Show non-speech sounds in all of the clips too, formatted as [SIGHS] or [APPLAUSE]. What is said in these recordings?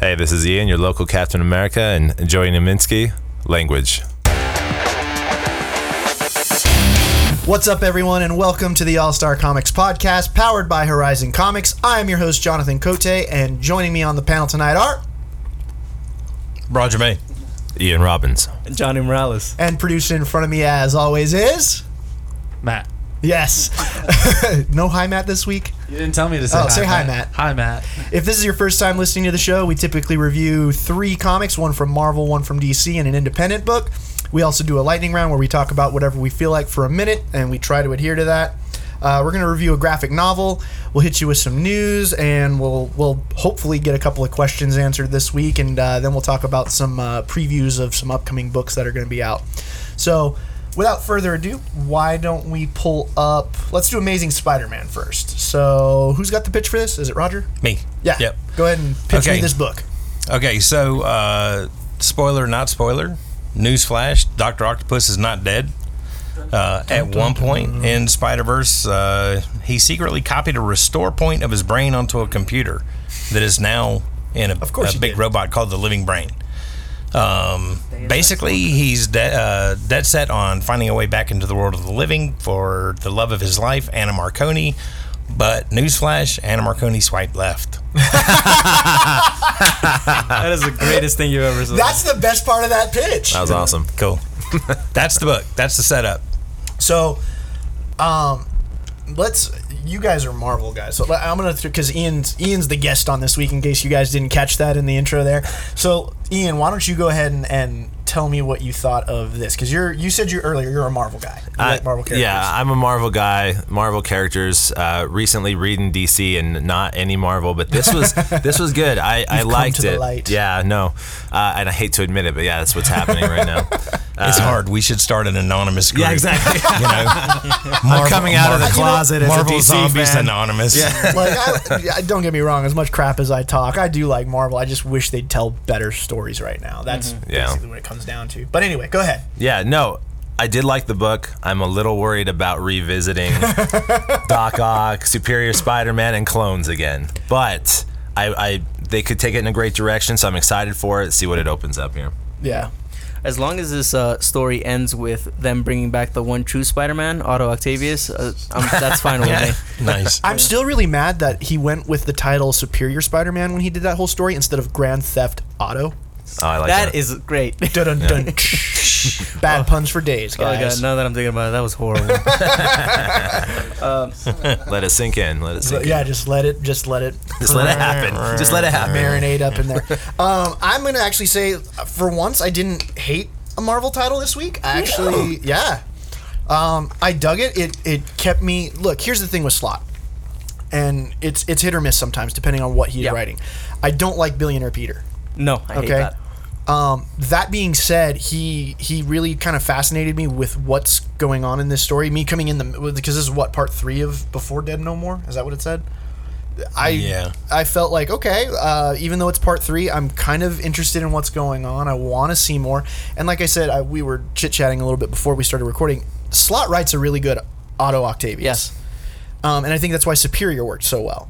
Hey, this is Ian, your local Captain America, and Joey Naminsky, language. What's up, everyone, and welcome to the All Star Comics podcast powered by Horizon Comics. I am your host, Jonathan Cote, and joining me on the panel tonight are Roger May. Ian Robins. Johnny Morales. and produced in front of me, as always, is Matt. Yes, [LAUGHS] no hi Matt this week. You didn't tell me to say Oh, hi. say hi, Matt. Hi, Matt. If this is your first time listening to the show, we typically review three comics one from Marvel, one from DC, and an independent book. We also do a lightning round where we talk about whatever we feel like for a minute, and we try to adhere to that. Uh, we're going to review a graphic novel. We'll hit you with some news, and we'll we'll hopefully get a couple of questions answered this week, and uh, then we'll talk about some uh, previews of some upcoming books that are going to be out. So, without further ado, why don't we pull up? Let's do Amazing Spider-Man first. So, who's got the pitch for this? Is it Roger? Me. Yeah. Yep. Go ahead and pitch me this book. Okay, so uh, spoiler, not spoiler. Newsflash: Doctor Octopus is not dead. Uh, at one point in Spider Verse, uh, he secretly copied a restore point of his brain onto a computer that is now in a, a big did. robot called the Living Brain. Um, basically, he's de- uh, dead set on finding a way back into the world of the living for the love of his life, Anna Marconi. But newsflash: Anna Marconi swiped left. [LAUGHS] That is the greatest thing you've ever said. That's the best part of that pitch. That was awesome. Cool. [LAUGHS] That's the book. That's the setup. So, um, let's. You guys are Marvel guys, so I'm gonna because Ian's Ian's the guest on this week. In case you guys didn't catch that in the intro there, so Ian, why don't you go ahead and, and tell me what you thought of this? Because you're you said you earlier you're a Marvel guy. You like Marvel characters. Yeah, I'm a Marvel guy. Marvel characters. Uh, recently reading DC and not any Marvel, but this was [LAUGHS] this was good. I, I You've come liked to the it. light. Yeah, no, uh, and I hate to admit it, but yeah, that's what's happening right now. [LAUGHS] It's hard. We should start an anonymous group. Yeah, exactly. You know, [LAUGHS] I'm coming out of the Marvel- closet as a Marvel DC Zombies fan. Anonymous. Yeah. like I, yeah, don't get me wrong. As much crap as I talk, I do like Marvel. I just wish they'd tell better stories right now. That's Yeah. basically what it comes down to. But anyway, go ahead. Yeah, no, I did like the book. I'm a little worried about revisiting [LAUGHS] Doc Ock, Superior Spider-Man, and clones again. But I, I, they could take it in a great direction, so I'm excited for it. See what it opens up here. Yeah. As long as this uh, story ends with them bringing back the one true Spider-Man, Otto Octavius, uh, that's fine with me. [LAUGHS] Nice. [LAUGHS] I'm still really mad that he went with the title Superior Spider-Man when he did that whole story instead of Grand Theft Auto. Oh, I like That that. is great. Dun, dun, dun. Bad puns for days, Oh my guys. god! Now that I'm thinking about it, that was horrible. [LAUGHS] [LAUGHS] Let it sink in. Let it sink yeah, in. just let it, just let it, [LAUGHS] Just let it happen. Just let it happen. marinate up in there. Um, I'm gonna actually say, for once, I didn't hate a Marvel title this week. I actually, yeah, um, I dug it. It it kept me. Look, here's the thing with Slott, and it's it's hit or miss sometimes depending on what he's Yeah. writing. I don't like Billionaire Peter. No, I hate Okay. that. Um, that being said, he he really kind of fascinated me with what's going on in this story. Me coming in the because this is what part three of Before Dead No More. Is that what it said? I Yeah. I felt like okay, uh, even though it's part three, I'm kind of interested in what's going on. I want to see more. And like I said, I, we were chit chatting a little bit before we started recording. Slott writes a really good Otto Octavius. Yes. Um, and I think that's why Superior worked so well.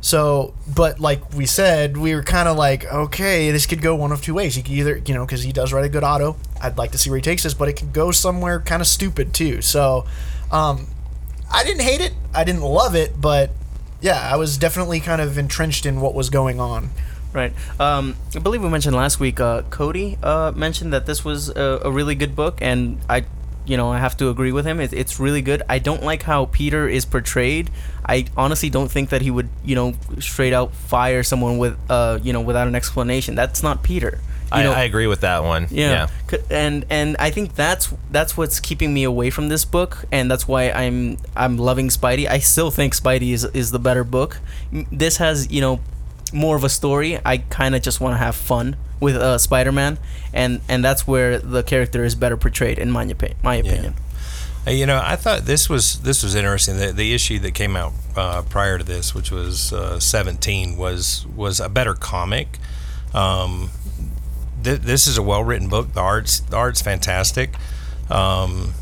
So, but like we said, we were kind of like, okay, this could go one of two ways. He could either, you know, because he does write a good Otto. I'd like to see where he takes this, but it could go somewhere kind of stupid too. So, um, I didn't hate it. I didn't love it, but yeah, I was definitely kind of entrenched in what was going on. Right. Um, I believe we mentioned last week. Uh, Cody uh, mentioned that this was a, a really good book, and I, you know, I have to agree with him. It, it's really good. I don't like how Peter is portrayed. I honestly don't think that he would, you know, straight out fire someone with, uh, you know, without an explanation. That's not Peter. I, know, I agree with that one. yeah. C- And and I think that's that's what's keeping me away from this book, and that's why I'm I'm loving Spidey. I still think Spidey is is the better book. This has you know more of a story. I kind of just want to have fun with uh, Spider-Man, and and that's where the character is better portrayed in my opinion. My opinion. Hey, You know, I thought this was this was interesting. The, the issue that came out uh, prior to this, which was uh, 17, was was a better comic. Um, th- this is a well written book. The art's the art's fantastic, um,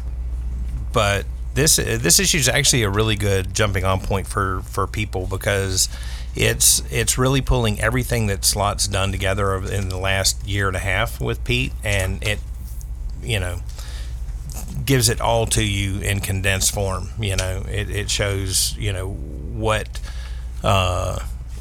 but this this issue is actually a really good jumping on point for for people because it's it's really pulling everything that Slott's done together in the last year and a half with Pete, and it, you know, gives it all to you in condensed form. You know, it, it shows you know what uh,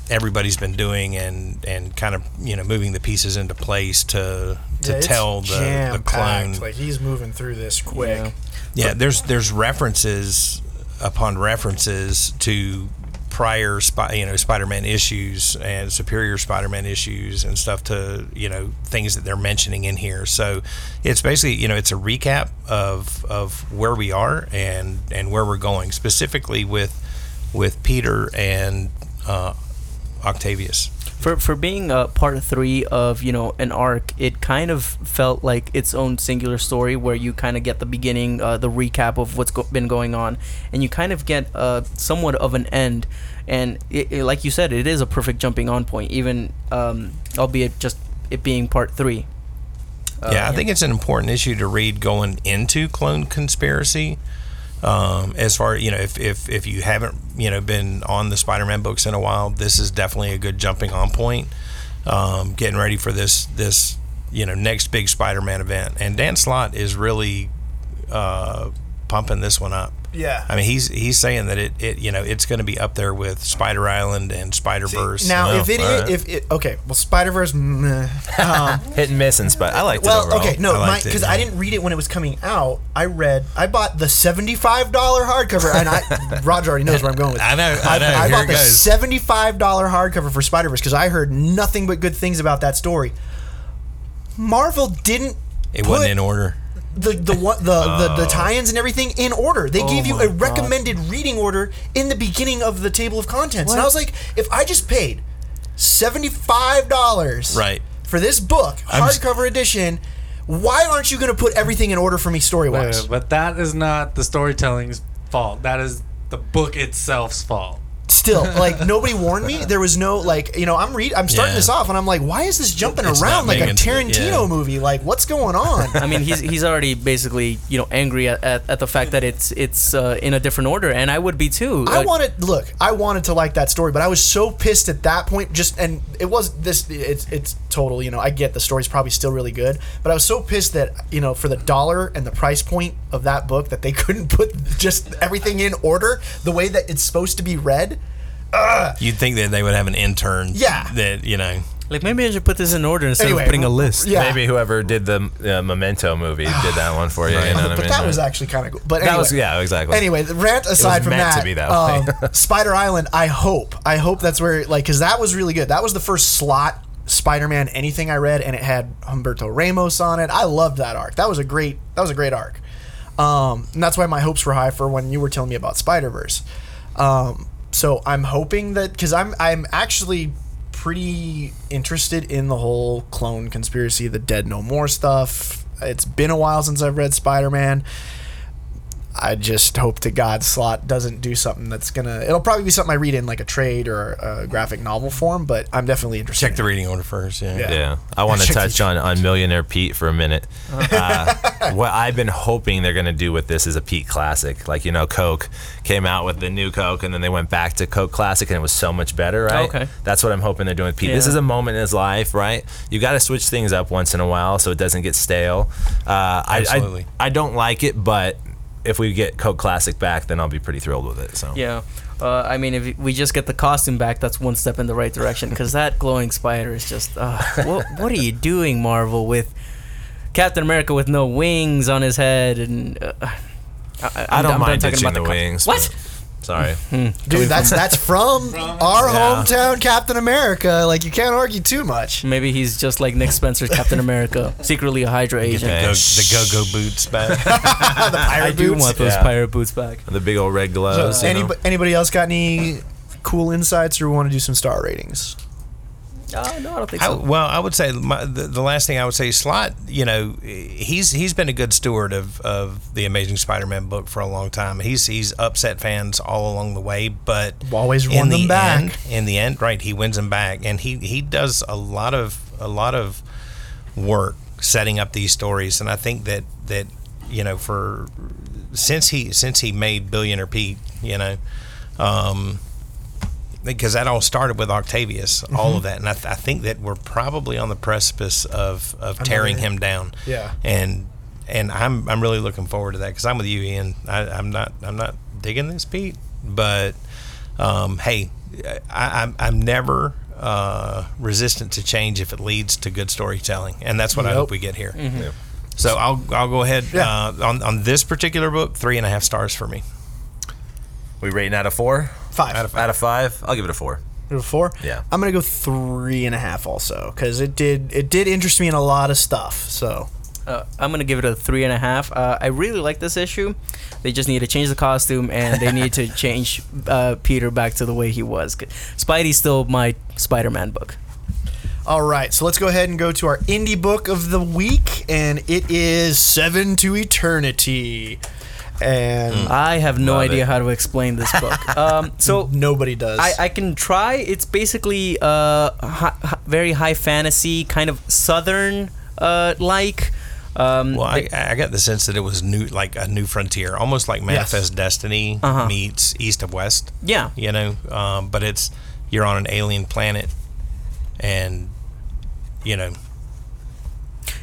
everybody's been doing and and kind of you know moving the pieces into place to to Yeah, tell the, the clone. Like he's moving through this quick. Yeah. Yeah, there's there's references upon references to prior you know Spider-Man issues and Superior Spider-Man issues and stuff to you know things that they're mentioning in here. So it's basically you know it's a recap of of where we are and and where we're going specifically with with Peter and uh, Octavius. For for being uh, part three of you know an arc, it kind of felt like its own singular story where you kind of get the beginning, uh, the recap of what's go- been going on, and you kind of get uh, somewhat of an end. And it, it- like you said, it is a perfect jumping on point, even um, albeit just it being part three. Yeah, I think it's an important issue to read going into clone conspiracy. Um, as far you know, if, if if you haven't you know been on the Spider-Man books in a while, this is definitely a good jumping on point. Um, getting ready for this this you know next big Spider-Man event, and Dan Slott is really uh, pumping this one up. Yeah. I mean, he's he's saying that it, it you know it's going to be up there with Spider Island and Spider Verse. Now, Oh, if it, alright. if it, okay, well, Spider Verse, um, [LAUGHS] Hit and miss, and Spider. I liked it well, overall. okay, no, I liked because yeah. I didn't read it when it was coming out. I read, I bought the seventy-five dollar hardcover, and I, [LAUGHS] Roger already knows where I'm going with. [LAUGHS] I know, I know. I, Here bought the seventy-five dollar hardcover for Spider Verse because I heard nothing but good things about that story. Marvel didn't. It put wasn't in order. The the [LAUGHS] one the, the the oh. tie-ins and everything in order. They oh gave you Oh my a God. recommended reading order in the beginning of the table of contents, and I was like, if I just paid seventy-five dollars Right. for this book, I'm hardcover edition, why aren't you going to put everything in order for me story Wait, wise? wait, but that is not the storytelling's fault. That is the book itself's fault. Still, like nobody warned me. There was no like, you know, I'm read, I'm starting Yeah. this off, and I'm like, why is this jumping It's around like a Tarantino yeah. movie? Like, what's going on? I mean, he's he's already basically you know angry at, at, at the fact that it's it's uh, in a different order, and I would be too. I Like, wanted look, I wanted to like that story, but I was so pissed at that point. Just and it was this. It's it's total. You know, I get the story's probably still really good, but I was so pissed that you know for the dollar and the price point of that book that they [LAUGHS] couldn't put just everything in order the way that it's supposed to be read. You'd think that they would have an intern. Yeah. That you know. like maybe I should put this in order instead Anyway, of putting a list. Yeah. Maybe whoever did the uh, Memento movie did that one for you. you [SIGHS] know what I but mean? that was actually kind of cool. But That anyway, was- yeah, exactly. Anyway, the rant aside from meant that, to be that way. um, [LAUGHS] Spider Island. I hope, I hope that's where like because that was really good. That was the first Slott Spider-Man anything I read, and it had Humberto Ramos on it. I loved that arc. That was a great. That was a great arc. Um, and that's why my hopes were high for when you were telling me about Spider Verse. Um, so I'm hoping that because I'm I'm actually pretty interested in the whole clone conspiracy, the Dead No More stuff. It's been a while since I've read Spider Man. I just hope to God Slott doesn't do something that's gonna. It'll probably be something I read in like a trade or a graphic novel form, but I'm definitely interested. Check the reading order first. Yeah. Yeah. Yeah, [LAUGHS] I want to touch on, on Millionaire Pete for a minute. Uh, [LAUGHS] what I've been hoping they're going to do with this is a Pete classic. Like, you know, Coke came out with the new Coke and then they went back to Coke Classic and it was so much better, right? Okay. That's what I'm hoping they're doing with Pete. This is a moment in his life, right? You got to switch things up once in a while so it doesn't get stale. Uh, I, Absolutely. I, I don't like it, but if we get Coke Classic back, then I'll be pretty thrilled with it. So Yeah. Uh, I mean, if we just get the costume back, that's one step in the right direction. Because that [LAUGHS] glowing spider is just, uh, what, what are you doing, Marvel, with Captain America with no wings on his head? And uh, I, I don't I'm mind done talking ditching about the co- wings. What? But- Sorry. [LAUGHS] Hmm. Dude, that's that's [LAUGHS] from our Yeah. hometown Captain America. Like you can't argue too much. Maybe he's just like Nick Spencer's Captain America, [LAUGHS] secretly a Hydra agent. the, go, the go-go boots back. the pirate I do boots. want those Yeah. pirate boots back. The big old red gloves. you know? Anybody, anybody else got any cool insights or want to do some star ratings? Uh, no, I don't think I, so. well, I would say my, the, the last thing I would say, Slott. You know, he's he's been a good steward of, of the Amazing Spider-Man book for a long time. He's he's upset fans all along the way, but Always in won the them back. end, in the end, right, he wins them back, and he he does a lot of a lot of work setting up these stories, and I think that that you know for since he since he made Billionaire Pete, you know. Um, because that all started with Octavius, all of that, and I, th- I think that we're probably on the precipice of of tearing him down. Yeah. and and I'm I'm really looking forward to that because I'm with you, Ian. I, I'm not I'm not digging this, Pete, but um, hey, I, I'm I'm never uh, resistant to change if it leads to good storytelling, and that's what I hope we get here. So I'll I'll go ahead Yeah. uh, on on this particular book, three and a half stars for me. We rating out of four? Five. Out of Out of five? I'll give it a four. Give a four. Yeah. I'm gonna go three and a half also because it did it did interest me in a lot of stuff. So Uh, I'm gonna give it a three and a half. Uh, I really like this issue. They just need to change the costume and they need to [LAUGHS] change uh, Peter back to the way he was. Spidey's still my Spider-Man book. all right, so let's go ahead and go to our indie book of the week, and it is Seven to Eternity, and I have no Love idea it. how to explain this book. [LAUGHS] um, so nobody does. I, I can try. It's basically uh, hi, hi- very high fantasy, kind of southern uh, like. Um, Well, I, I got the sense that it was new, like a new frontier, almost like Manifest Destiny Uh-huh. meets East of West. yeah, You know, um, but it's you're on an alien planet, and you know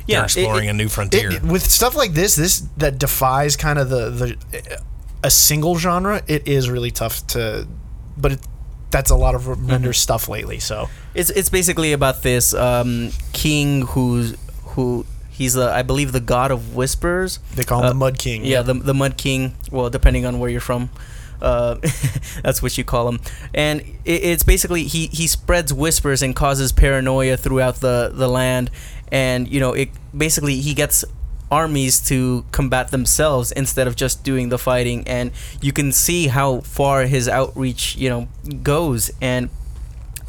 yeah. you're exploring it- a new frontier. It- with stuff like this, this that defies kind of the the a single genre. It is really tough to, but it, that's a lot of Remender stuff lately. So It's it's basically about this um, king who's who he's the I believe the god of whispers. they call him Uh, the Mud King. Yeah, the the Mud King. Well, depending on where you're from, uh, [LAUGHS] that's what you call him. And it, it's basically he he spreads whispers and causes paranoia throughout the the land. And you know, it basically he gets armies to combat themselves instead of just doing the fighting. And you can see how far his outreach, you know, goes. And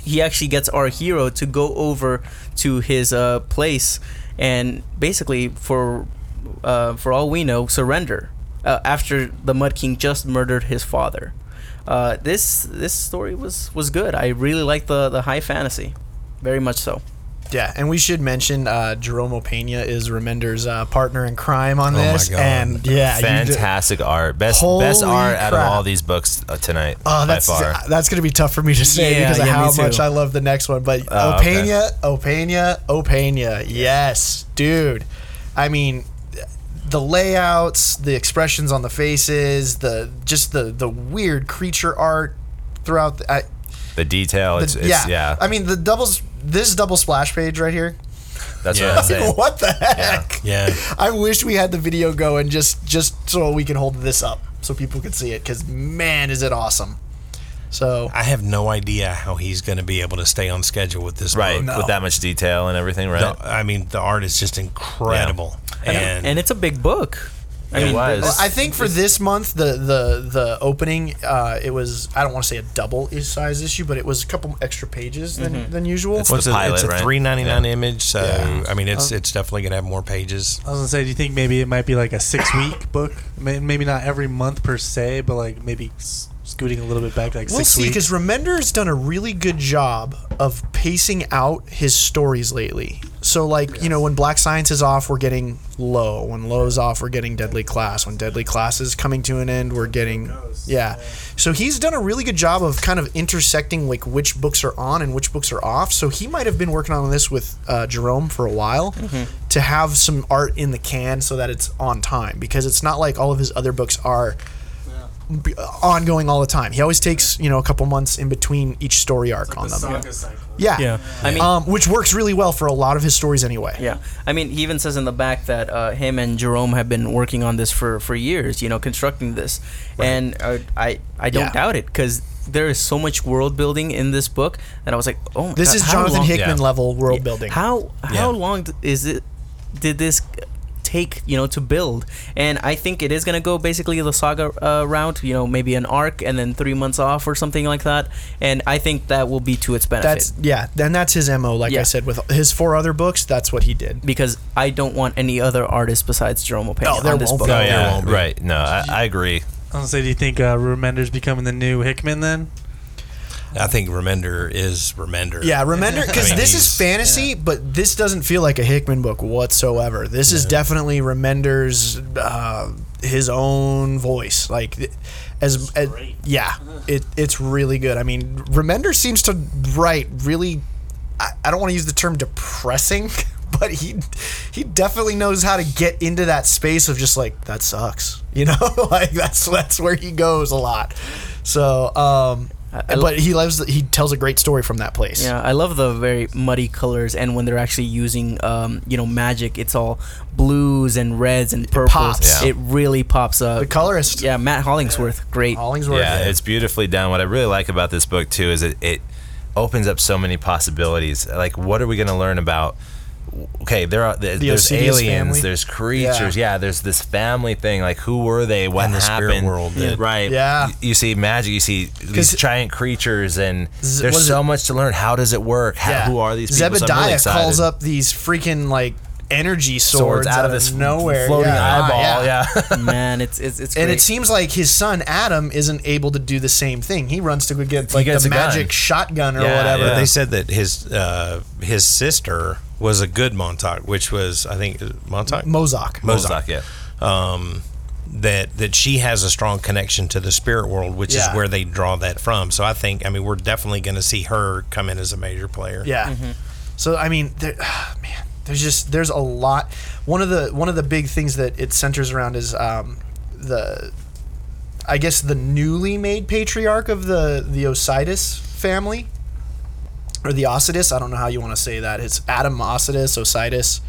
he actually gets our hero to go over to his uh, place and basically for uh, for all we know surrender uh, after the Mud King just murdered his father. Uh, this this story was was good. I really like the the high fantasy, very much so. Yeah, and we should mention uh, Jerome Opeña is Remender's uh, partner in crime on Oh my this, God. and yeah, you d- Fantastic art. Best Holy best art out of all these books uh, tonight. Oh, that's far. that's gonna be tough for me to say Yeah, because of yeah, how much I love the next one. But Oh, okay. Opeña, Opeña, Opeña, yes, dude. I mean, the layouts, the expressions on the faces, the just the the weird creature art throughout. The, I, The detail. the- It's, it's yeah. yeah. I mean, the doubles. This double splash page right here. That's Yeah. what I'm saying. [LAUGHS] what the heck? yeah, I wish we had the video going just just so we can hold this up so people could see it because man, is it awesome. So I have no idea how he's going to be able to stay on schedule with this Right. book. No. With that much detail and everything, right? The- I mean, the art is just incredible, and, And it's a big book. I It mean, was. this- I think for this month, the the the opening, uh, it was I don't want to say a double is size issue, but it was a couple extra pages than, than usual. It's What's the a, pilot, it's a right? three ninety nine image, so Yeah. I mean, it's it's definitely going to have more pages. I was gonna say, do you think maybe it might be like a six week book? Maybe not every month per se, but like maybe s- scooting a little bit back, like We'll six see, because Remender has done a really good job of pacing out his stories lately. So, like, you know, when Black Science is off, we're getting Low. When Low's off, we're getting Deadly Class. When Deadly Class is coming to an end, we're getting. Yeah. So he's done a really good job of kind of intersecting, like, which books are on and which books are off. So he might have been working on this with uh, Jerome for a while to have some art in the can so that it's on time. Because it's not like all of his other books are b- ongoing all the time. He always takes you know a couple months in between each story arc on them. cycle. Yeah, Yeah. I mean- um, which works really well for a lot of his stories anyway. Yeah, I mean, he even says in the back that uh, him and Jerome have been working on this for, for years. You know, constructing this, and uh, I I don't Yeah. doubt it because there is so much world building in this book that I was like, oh, This God, is Jonathan long- Hickman Yeah. level world building. How how Yeah. long is it? Did this take you know to build? And I think it is gonna go basically the saga uh, route. You know, maybe an arc and then three months off or something like that. And I think that will be to its benefit. That's yeah. Then that's his mo. Like I said, with his four other books, that's what he did. because I don't want any other artist besides Jerome Opeña Oh, there on this won't book. be. Oh there yeah, won't be. right. No, I, I agree. I was gonna say, do you think uh, Remender's becoming the new Hickman then? I think Remender is Remender. Yeah, Remender because [LAUGHS] I mean, this is he's- fantasy, but this doesn't feel like a Hickman book whatsoever. This is definitely Remender's. Uh, his own voice. Like as, as yeah, it it's really good. I mean, Remender seems to write really. I, I don't want to use the term depressing, [LAUGHS] but he he definitely knows how to get into that space of just like that sucks, you know, [LAUGHS] like that's that's where he goes a lot. So, um, I- but he loves he tells a great story from that place. Yeah, I love the very muddy colors, and when they're actually using, um, you know, magic, it's all blues and reds and purples. pops. Yeah. It really pops up. The colorist, Yeah, Matt Hollingsworth, great. Hollingsworth. Yeah, it's beautifully done. What I really like about this book too is it, it opens up so many possibilities. Like, what are we going to learn about? Okay, there are there- there's Osiris aliens, family? there's creatures. Yeah. there's this family thing. Like, who were they? What In the happened? spirit world that- right? Yeah. You, you see magic. You see these giant creatures, and Z- there's so it? much to learn. How does it work? How, Who are these people? So Zebediah really calls up these freaking like energy swords, swords out of this nowhere, floating yeah, eyeball. Yeah. [LAUGHS] Man, it's it's it's And it seems like his son Adam isn't able to do the same thing. He runs to go get like the a gun. magic shotgun or Yeah, whatever. yeah. They said that his uh, his sister was a good Montauk, which was I think Montauk. Mozak. Mozart, yeah. um, that that she has a strong connection to the spirit world, which Yeah. is where they draw that from. So I think, I mean, we're definitely going to see her come in as a major player. Yeah. So I mean, there, man, there's just there's a lot. One of the one of the big things that it centers around is um, the, I guess the newly made patriarch of the the Osiris family, or the Osiris. I don't know how you want to say that. It's Adam Osiris Osiris.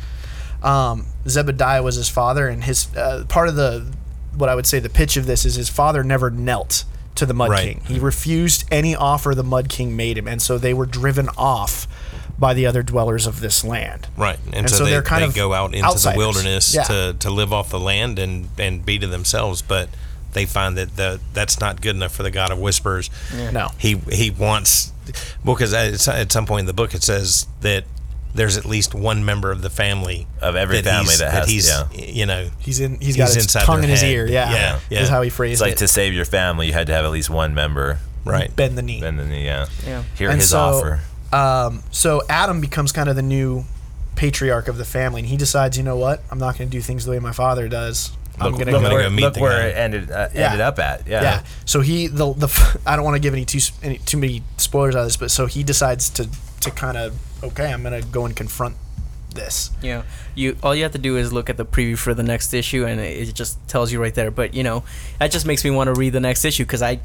Um, Zebediah was his father, and his uh, part of the what I would say the pitch of this is his father never knelt to the Mud Right. King. He refused any offer the Mud King made him, and so they were driven off by the other dwellers of this land. Right, and, And so, so they, they're kind they of go out into outsiders. the wilderness Yeah. to, to live off the land and, and be to themselves. But they find that the, that's not good enough for the God of Whispers. No. He he wants well because at, at some point in the book it says that there's at least one member of the family Of every family he's- that has- he's yeah. you know He's in. he's got his tongue in his head. ear. Yeah, yeah, yeah. Is how he phrased It's like it. to save your family, you had to have at least one member right. bend the knee. bend the knee. Yeah. Yeah. Hear And his so, offer. Um, so Adam becomes kind of the new patriarch of the family, and he decides, you know what? I'm not going to do things the way my father does. I'm Look, going to look go. where, go meet look the where it ended uh, Yeah. ended up at. Yeah. yeah. So he the the [LAUGHS] I don't want to give any too any too many spoilers out of this, but so he decides to to kind of okay, I'm going to go and confront this. Yeah, you all you have to do is look at the preview for the next issue, and it it just tells you right there. But you know, that just makes me want to read the next issue because I'm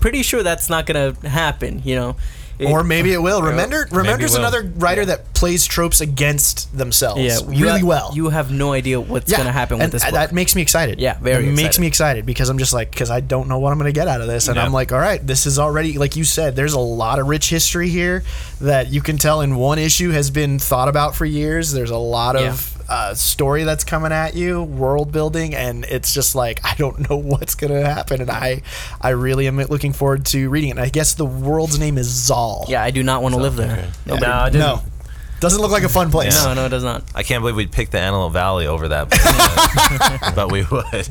pretty sure that's not gonna happen. You know, It- or maybe it will. Remember, Remender's will. another writer that plays tropes against themselves yeah, you really have- well. You have no idea what's gonna happen with this. Book. That makes me excited. Yeah, very It makes me excited because I'm just like because I don't know what I'm going to get out of this, and Yeah. I'm like, all right, this is already like you said. There's a lot of rich history here that you can tell in one issue has been thought about for years. There's a lot of uh, story that's coming at you, world building, and it's just like I don't know [LAUGHS] what's going to happen, and I I really am looking forward to reading it. And I guess the world's name is Zhal. yeah, I do not want to live there. okay. Nobody- No, I didn't. no, doesn't look like a fun place. no, no, it does not. I can't believe we'd pick the Antelope Valley over that, place, [LAUGHS] but we would.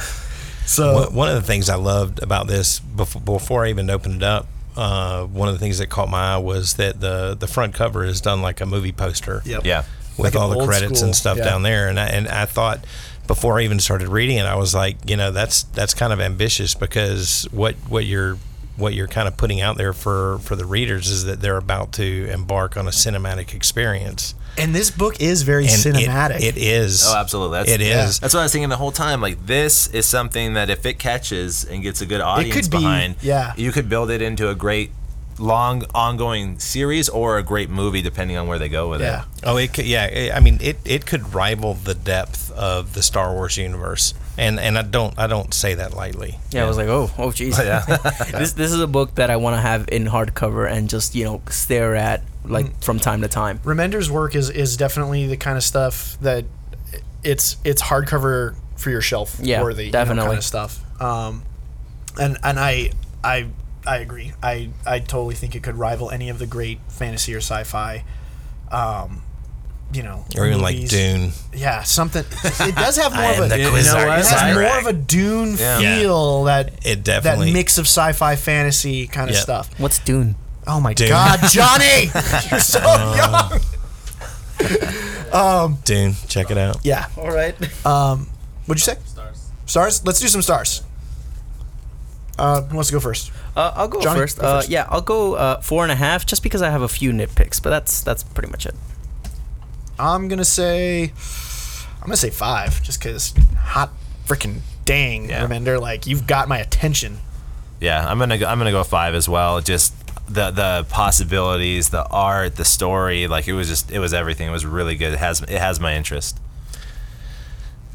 [LAUGHS] So One- One of the things I loved about this before, before I even opened it up, uh, one of the things that caught my eye was that the the front cover is done like a movie poster Yep. Yeah. With Like all the credits school, and stuff yeah. down there. And I, and I thought before I even started reading it, I was like, you know, that's that's kind of ambitious because what what you're what you're kind of putting out there for for the readers is that they're about to embark on a cinematic experience. and this book is very And it- cinematic. it is. Oh, absolutely. That's, It Yeah. is. That's what I was thinking the whole time. Like this is something that if it catches and gets a good audience could be- behind, yeah. you could build it into a great, long, ongoing series or a great movie, depending on where they go with yeah. it. Oh, it could, yeah. it- I mean, it, it could rival the depth of the Star Wars universe, and and I don't I don't say that lightly. Yeah, I was like, oh, oh, jeez. Yeah. [LAUGHS] this this is a book that I want to have in hardcover and just you know stare at like Mm. from time to time. Remender's work is is definitely the kind of stuff that it's it's hardcover for your shelf Yeah, worthy you know, definitely. kind of stuff. Um, and and I I I agree. I I totally think it could rival any of the great fantasy or sci-fi. Um, you know, Or even like movies. Dune. Yeah, something. It does have [LAUGHS] more I of am a. the it Quizarch has more of a Dune Yeah. feel that It that definitely. mix of sci-fi fantasy kind of Yep. stuff. What's Dune? Oh my Dune. God, Johnny, [LAUGHS] you're so young. [LAUGHS] Dune. Check it out. Yeah. All right. Um, What'd you say? Stars. Stars. Let's do some stars. Uh, who wants to go first? Uh, I'll go Johnny, first. go Uh, yeah, I'll go uh, four and a half, just because I have a few nitpicks. But that's that's pretty much it. I'm gonna say, I'm gonna say five, just because hot freaking dang, Yeah. Remender, like you've got my attention. Yeah, I'm gonna go, I'm gonna go five as well. Just the the possibilities, the art, the story, like it was just it was everything. It was really good. It has it has my interest.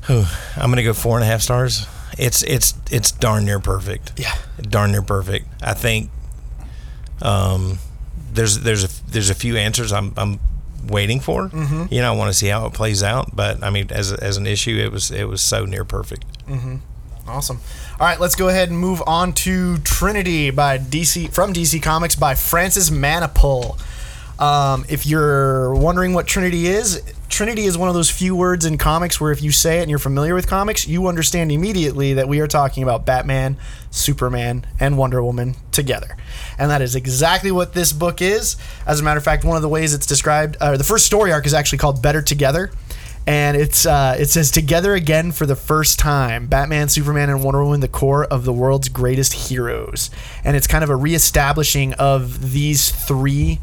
I'm gonna go four and a half stars. It's it's it's darn near perfect. Yeah. darn near perfect. I think um, there's there's a there's a few answers I'm I'm waiting for. Mm-hmm. You know, I want to see how it plays out. But I mean, as as an issue, it was it was so near perfect. Mm-hmm. Awesome. All right, let's go ahead and move on to Trinity by DC from DC Comics by Francis Manapul. Um, if you're wondering what Trinity is, Trinity is one of those few words in comics where if you say it and you're familiar with comics, you understand immediately that we are talking about Batman, Superman, and Wonder Woman together. And that is exactly what this book is. As a matter of fact, one of the ways it's described, uh, the first story arc is actually called Better Together and it's uh, it says together again for the first time batman superman and wonder woman the core of the world's greatest heroes and it's kind of a reestablishing of these three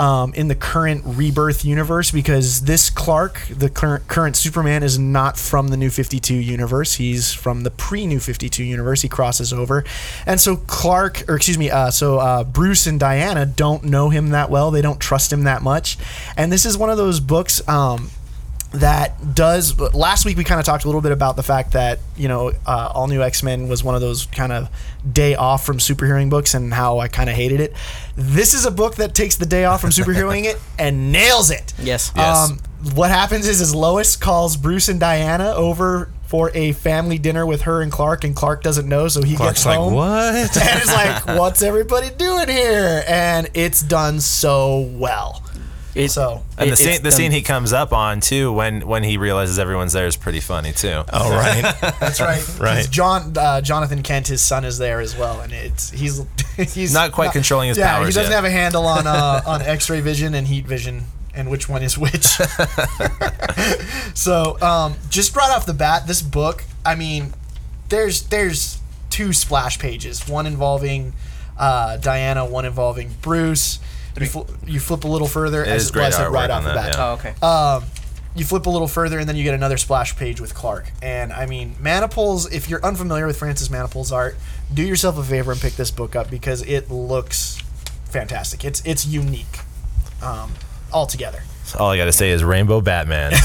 um, in the current rebirth universe because this clark the current current superman is not from the new 52 universe. He's from the pre new 52 universe. He crosses over. And so clark or excuse me uh, so uh, bruce and diana don't know him that well. They don't trust him that much. And this is one of those books um, that does last week we kind of talked a little bit about the fact that you know uh, all new x-men was one of those kind of day off from superheroing books and how i kind of hated it this is a book that takes the day off from superheroing it [LAUGHS] and nails it Yes. Yes. um, what happens is is lois calls bruce and diana over for a family dinner with her and clark and clark doesn't know so he Clark's gets like, home what? [LAUGHS] and it's like what's everybody doing here and it's done so well It, so And the scene the done- scene he comes up on too when when he realizes everyone's there is pretty funny too. Oh right, [LAUGHS] That's right. [LAUGHS] 'Cause Right. John uh, Jonathan Kent, his son, is there as well, and it's he's [LAUGHS] he's Not quite controlling his yeah, he doesn't yet. have a handle on uh, on X-ray vision and heat vision and which one is which. so, um, just right off the bat, this book, I mean, there's there's two splash pages, one involving uh, Diana, one involving Bruce. You, fl- you flip a little further, as is it great was artwork right on off the that, bat. yeah. Oh, okay. Um, you flip a little further, and then you get another splash page with Clark. And I mean, Manapul's. If you're unfamiliar with Francis Manapul's art, do yourself a favor and pick this book up because it looks fantastic. It's it's unique, um, altogether. All I got to say is Rainbow Batman. [LAUGHS]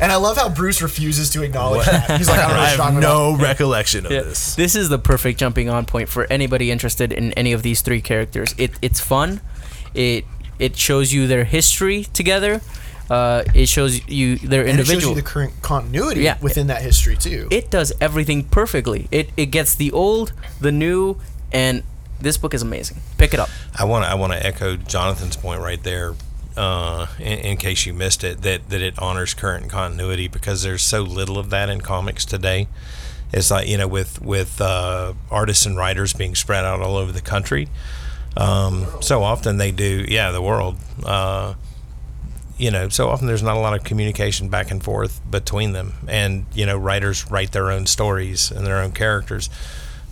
And I love how Bruce refuses to acknowledge that. He's like, [LAUGHS] I don't know what you're about. recollection of Yeah. This is the perfect jumping on point for anybody interested in any of these three characters. It it's fun. It it shows you their history together. Uh, it shows you their And it shows individual. you the current continuity Yeah. within that history too. it does everything perfectly. It it gets the old, the new, and this book is amazing. Pick it up. I want to I want to echo Jonathan's point right there. Uh, in, in case you missed it, that that it honors current continuity because there's so little of that in comics today. It's like you know, with with uh, artists and writers being spread out all over the country. Um, so often they do, yeah, the world. Uh, you know, so often there's not a lot of communication back and forth between them, and you know, writers write their own stories and their own characters,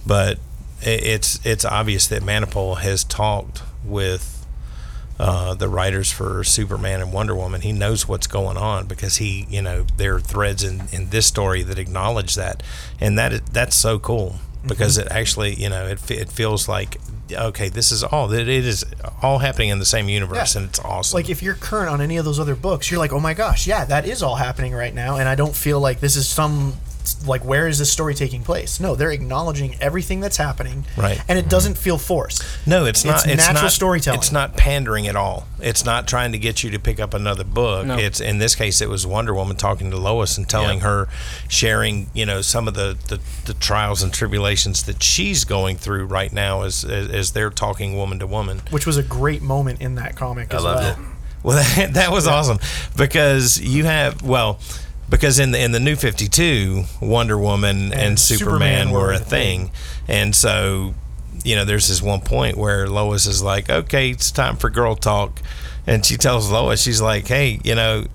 but it's it's obvious that Manapul has talked with uh, the writers for Superman and Wonder Woman. He knows what's going on because he, you know, there are threads in, in this story that acknowledge that, and that is, that's so cool because Mm-hmm. it actually, you know, it, it feels like okay, this is all that it is all happening in the same universe, Yeah. and it's awesome. like if you're current on any of those other books, you're like, oh my gosh, yeah, that is all happening right now, and I don't feel like this is some like where is this story taking place? No, they're acknowledging everything that's happening, Right. And it mm-hmm. doesn't feel forced. No, it's not. It's It's, natural not, storytelling. It's not pandering at all. It's not trying to get you to pick up another book. No. It's in this case, it was Wonder Woman talking to Lois and telling Yeah. her, sharing you know some of the, the the trials and tribulations that she's going through right now as as, as they're talking woman to woman. Which was a great moment in that comic I as loved well. it. [LAUGHS] Well, that, that was awesome because you have well. Because in the in the new Fifty Two, Wonder Woman and, Superman, Superman were were a a thing, and so you know, there's this one point where Lois is like, "Okay, it's time for girl talk," and she tells Lois, she's like, "Hey, you know,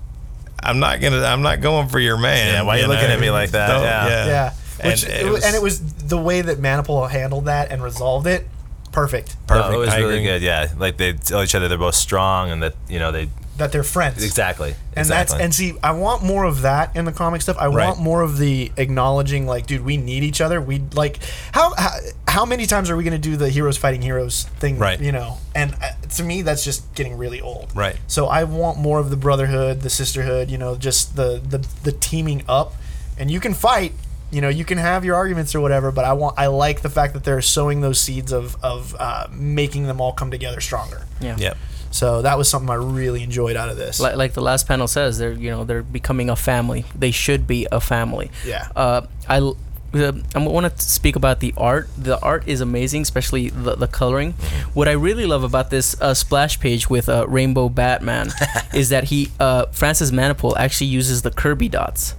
I'm not gonna. I'm not going for your man. Yeah, why are you looking at me like that? Don't- Yeah. Yeah. And Which, it and, was- it was the way that Manapul handled that and resolved it. Perfect. Perfect. No, it was I really agree. good. Yeah, like they tell each other they're both strong and that you know they That they're friends. exactly And exactly. that's and see, I want more of that in the comic stuff. I Right. want more of the acknowledging, like, dude, we need each other. We like how how, how many times are we going to do the heroes fighting heroes thing? Right. You know, and uh, to me, that's just getting really old. Right. So I want more of the brotherhood, the sisterhood. You know, just the the the teaming up, and you can fight. You know, you can have your arguments or whatever, but I want I like the fact that they're sowing those seeds of of uh, making them all come together stronger. Yeah. Yep. So that was something I really enjoyed out of this. Like, like the last panel says, they're you know they're becoming a family. They should be a family. Yeah. Uh, I I want to speak about the art. The art is amazing, especially the, the coloring. What I really love about this uh, splash page with uh, Rainbow Batman [LAUGHS] is that he uh, Francis Manapul actually uses the Kirby dots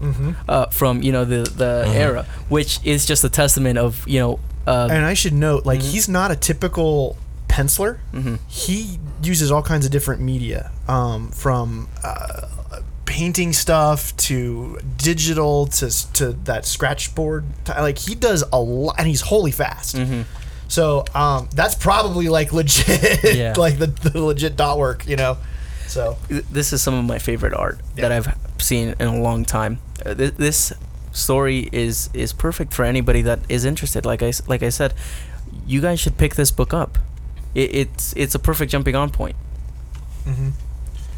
uh, from you know the the era, which is just a testament of you know. Uh, and I should note, like, he's not a typical penciler. He uses all kinds of different media, um, from uh, painting stuff to digital to to that scratch board. Like, he does a lot, and he's holy fast. So um, that's probably like legit, [LAUGHS] Yeah. like the, the legit dot work, you know. So this is some of my favorite art that I've seen in a long time. Uh, th- this story is is perfect for anybody that is interested. Like I like I said, you guys should pick this book up. It, it's it's a perfect jumping on point.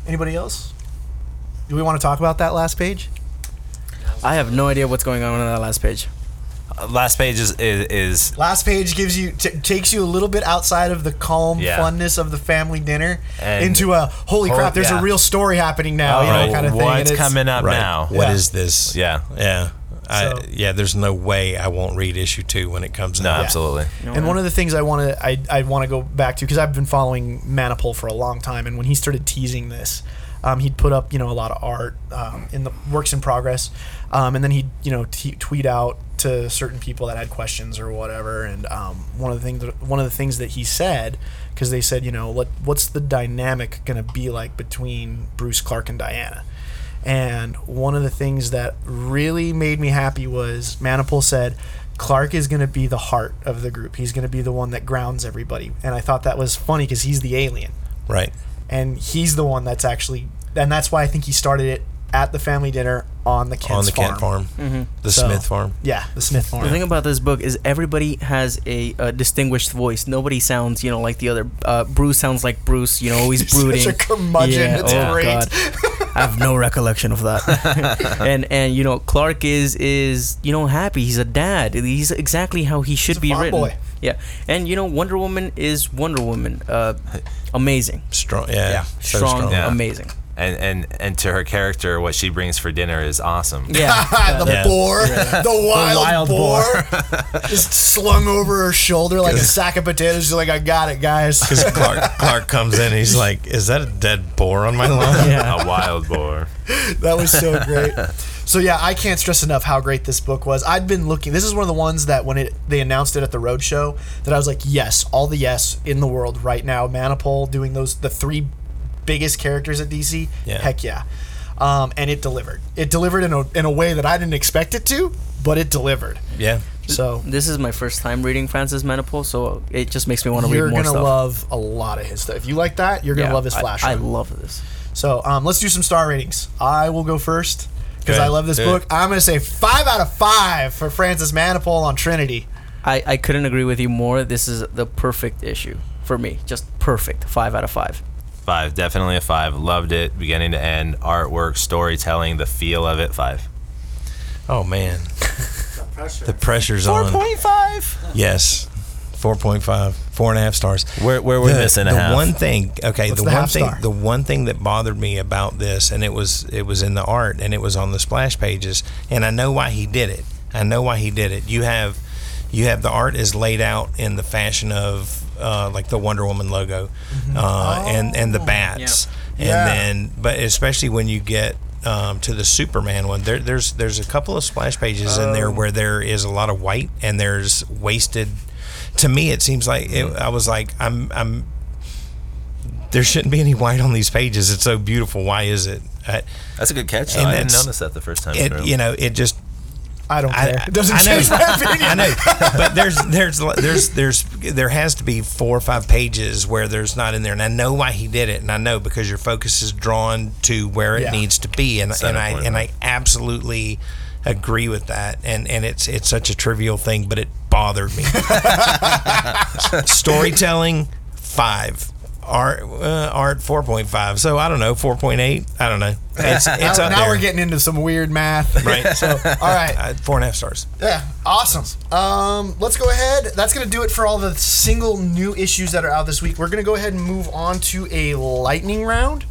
anybody else? Do we want to talk about that last page? I have no idea what's going on on that last page. Uh, last page is is, is Last page gives you t- takes you a little bit outside of the calm Yeah. funness of the family dinner And- into a holy Hol- crap. There's yeah. a real story happening now, you oh, know, kind of thing. what's coming up Right. now? What Yeah. is this? Yeah. Yeah. I, So- yeah. There's no way I won't read issue two when it comes No, out. absolutely. And one of the things I want to I, I want to go back to because I've been following Manapul for a long time, and when he started teasing this, um, he'd put up you know a lot of art um, in the works in progress, um, and then he'd you know t- tweet out to certain people that had questions or whatever. And um, one of the things that, one of the things that he said because they said you know what what's the dynamic going to be like between Bruce Clark and Diana. And one of the things that really made me happy was Manapul said, Clark is going to be the heart of the group. He's going to be the one that grounds everybody. And I thought that was funny because he's the alien. Right. And he's the one that's actually, and that's why I think he started it at the family dinner on the Kent's On the farm. Kent farm. Mm-hmm. The So- Smith farm. Yeah, the Smith farm. The thing about this book is everybody has a, uh distinguished voice. Nobody sounds, you know, like the other. Uh, Bruce sounds like Bruce, you know, [LAUGHS] always Such brooding. a curmudgeon. It's oh great. God. I have no recollection of that. [LAUGHS] and and you know, Clark is is you know happy. He's a dad. He's exactly how he should a be farm written. boy. Yeah, and you know, Wonder Woman is Wonder Woman. Uh, amazing, Strong. Yeah. Yeah. So strong, strong. Yeah. amazing. And and and to her character, what she brings for dinner is awesome. Yeah, [LAUGHS] the Yeah. boar, [LAUGHS] the wild, wild boar, [LAUGHS] just slung over her shoulder like a sack of potatoes. She's like, I got it, guys. Because Clark, Clark comes in, he's like, "Is that a dead boar on my lawn?" yeah. A wild boar. that was so great. So yeah, I can't stress enough how great this book was. I'd been looking. This is one of the ones that when it they announced it at the roadshow, that I was like, yes, all the yes in the world right now. Manapul doing those the three biggest characters at DC. Yeah. Heck yeah. Um, and it delivered. It delivered in a in a way that I didn't expect it to, but it delivered. Yeah. So This is my first time reading Francis Manapul, so it just makes me want to read more stuff. you're gonna love a lot of his stuff. If you like that, you're gonna Yeah, love his flash. I, run. love this. So um, let's do some star ratings. I will go first because I love this good. book. I'm going to say five out of five for Francis Manapul on Trinity. I, I couldn't agree with you more. This is the perfect issue for me. Just perfect. Five out of five. Five, definitely a five. Loved it, beginning to end. Artwork, storytelling, the feel of it. Five. Oh man. [LAUGHS] The pressure's on. five. Yes. 4.5. Four and a half stars. Where where we're the, missing a the half. one thing okay What's the, the one half thing star? the one thing that bothered me about this and it was it was in the art and it was on the splash pages and i know why he did it i know why he did it you have you have the art is laid out in the fashion of uh, like the wonder woman logo uh, and and the bats and Yeah. then but especially when you get um, to the Superman one, there, there's there's a couple of splash pages in there where there is a lot of white and there's wasted. To me, it seems like it, I was like I'm I'm there shouldn't be any white on these pages. It's so beautiful. Why is it? I, That's a good catch. And. I didn't that's- notice that the first time. it you know, it just I don't care. I- it doesn't I know, change my opinion. [LAUGHS] I know, but there's there's there's there's there has to be four or five pages where there's not in there, and I know why he did it, and I know because your focus is drawn to where it Yeah. needs to be, and Center and I point, and. I absolutely agree with that, and and it's it's such a trivial thing, but it bothered me. [LAUGHS] Storytelling five. Art, uh, art four point five. So I don't know, four point eight. I don't know. It's [LAUGHS] it's now, up now there, we're getting into some weird math. right. [LAUGHS] So, all right. [LAUGHS] Uh, four and a half stars. Yeah, awesome. Um, let's go ahead. That's going to do it for all the single new issues that are out this week. We're going to go ahead and move on to a lightning round.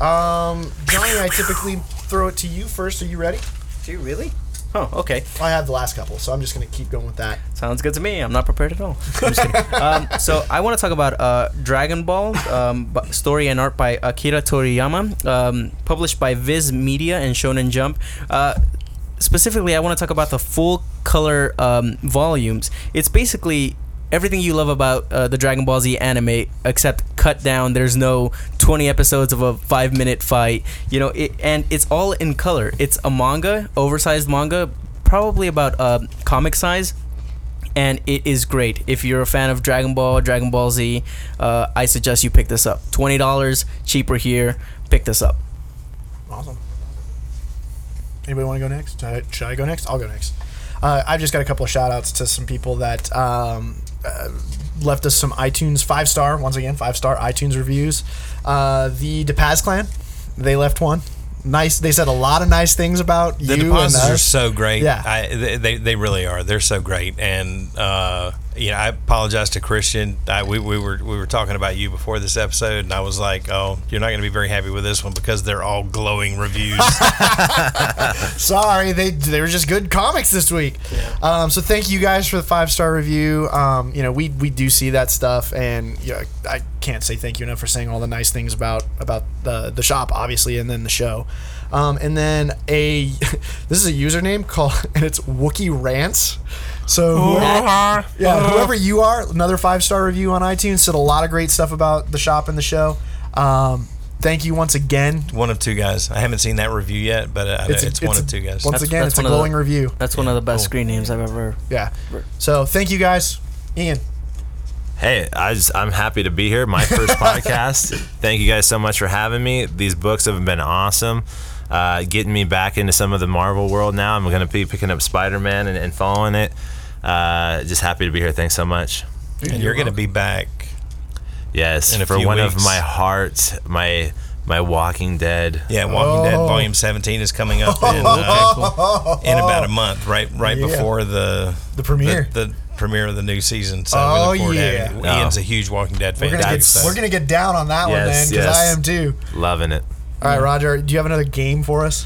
Um, Johnny, I typically throw it to you first. Are you ready? Do you really? [LAUGHS] Oh, okay. I have the last couple, so I'm just going to keep going with that. Sounds good to me. I'm not prepared at all. [LAUGHS] Um, so I want to talk about uh, Dragon Ball, um, story and art by Akira Toriyama, um, published by Viz Media and Shonen Jump. Uh, specifically, I want to talk about the full color um, volumes. It's basically everything you love about uh, the Dragon Ball Z anime, except cut down. There's no 20 episodes of a five minute fight, you know, it, and it's all in color. It's a manga, oversized manga, probably about uh, comic size and it is great. If you're a fan of Dragon Ball, Dragon Ball Z, uh, I suggest you pick this up. Twenty dollars cheaper here. Pick this up. Awesome. Anybody want to go next? Should I, should I go next? I'll go next. Uh, I've just got a couple of shout outs to some people that um, uh, left us some iTunes five star, once again, five star iTunes reviews. Uh, the DePaz clan, they left one. Nice. They said a lot of nice things about The you deposits and are so great. Yeah. I, they, they really are. They're so great. And, uh, you know, I apologize to Christian. I, we, we were we were talking about you before this episode, and I was like, "Oh, you're not going to be very happy with this one because they're all glowing reviews." [LAUGHS] [LAUGHS] Sorry, they they were just good comics this week. Um, so thank you guys for the five star review. Um, you know, we we do see that stuff, and you know, I can't say thank you enough for saying all the nice things about about the the shop, obviously, and then the show. Um, and then a [LAUGHS] this is a username called and it's Wookie Rants. So whoever, yeah, whoever you are, another five star review on iTunes said a lot of great stuff about the shop and the show. Um, thank you once again. one of two guys. I haven't seen that review yet, but uh, it's, a- one a- of two guys. Once That's- again, that's it's a one of the- glowing review. That's one of the best screen names I've ever. Yeah. So thank you guys, Ian. Hey, I just, I'm happy to be here. My first [LAUGHS] podcast. Thank you guys so much for having me. These books have been awesome. Uh, getting me back into some of the Marvel world now. I'm going to be picking up Spider Man and, and following it. Uh, just happy to be here. Thanks so much. and you're going to be back. Yes, In a for few one of my heart, my my Walking Dead. Yeah, Walking Dead Oh. Volume 17 is coming up in, [LAUGHS] uh, in about a month, right right Yeah. before the The premiere. the, the premiere of the new season. So Oh, we look forward yeah. having- Oh. Ian's a huge Walking Dead fan. We're gonna get we're gonna get down on that one man, because yes. I am too. Loving it. All right, Roger. Do you have another game for us?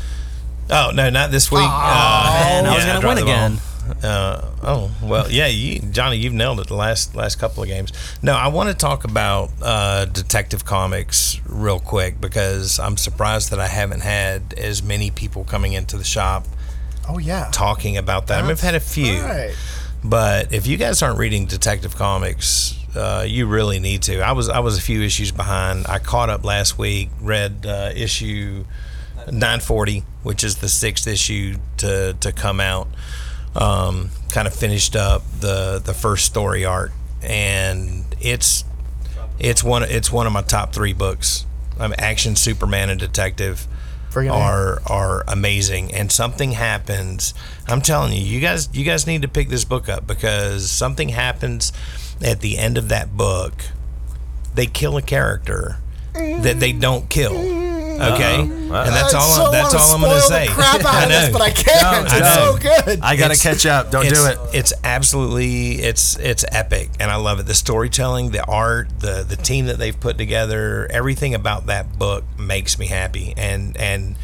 Oh no, not this week. oh man, [LAUGHS] I was gonna dropped win the ball. again. Uh, oh well, yeah, you, Johnny, you've nailed it the last last couple of games. No, I want to talk about uh, Detective Comics real quick because I'm surprised that I haven't had as many people coming into the shop Oh yeah. talking about that. I mean, I've had a few, Right. but if you guys aren't reading Detective Comics, uh, you really need to. I was I was a few issues behind. I caught up last week, read uh, issue 940, which is the sixth issue to to come out. Um, kind of finished up the the first story arc, and it's it's one it's one of my top three books. I'm action Superman and Detective Friggin' are are amazing. And something happens. I'm telling you you guys you guys need to pick this book up because something happens at the end of that book. They kill a character that they don't kill okay uh-huh. and that's all so I'm, that's all i'm gonna say crap [LAUGHS] out I of this, but I can't. No, it's I so know. good. I gotta It's- catch up. Don't do it. It's absolutely it's it's epic, and I love it. The storytelling, the art, the the team that they've put together, everything about that book makes me happy, and and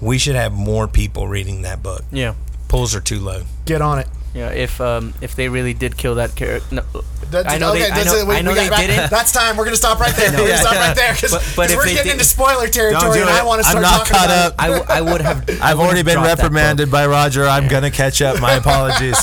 we should have more people reading that book. Yeah, Pulls are too low. Get on it. Yeah. If um if they really did kill that character, no, That's, I know okay, they, I know, it. We- I know they got- didn't. That's time. We're gonna stop right there. [LAUGHS] We're gonna stop yeah. right there because But- but if we're getting did- into spoiler territory, and. I want to start. I'm start not talking caught about up. I, w- I would have. [LAUGHS] I I've already been dropped that book. reprimanded by Roger. I'm gonna catch up. My [LAUGHS] apologies.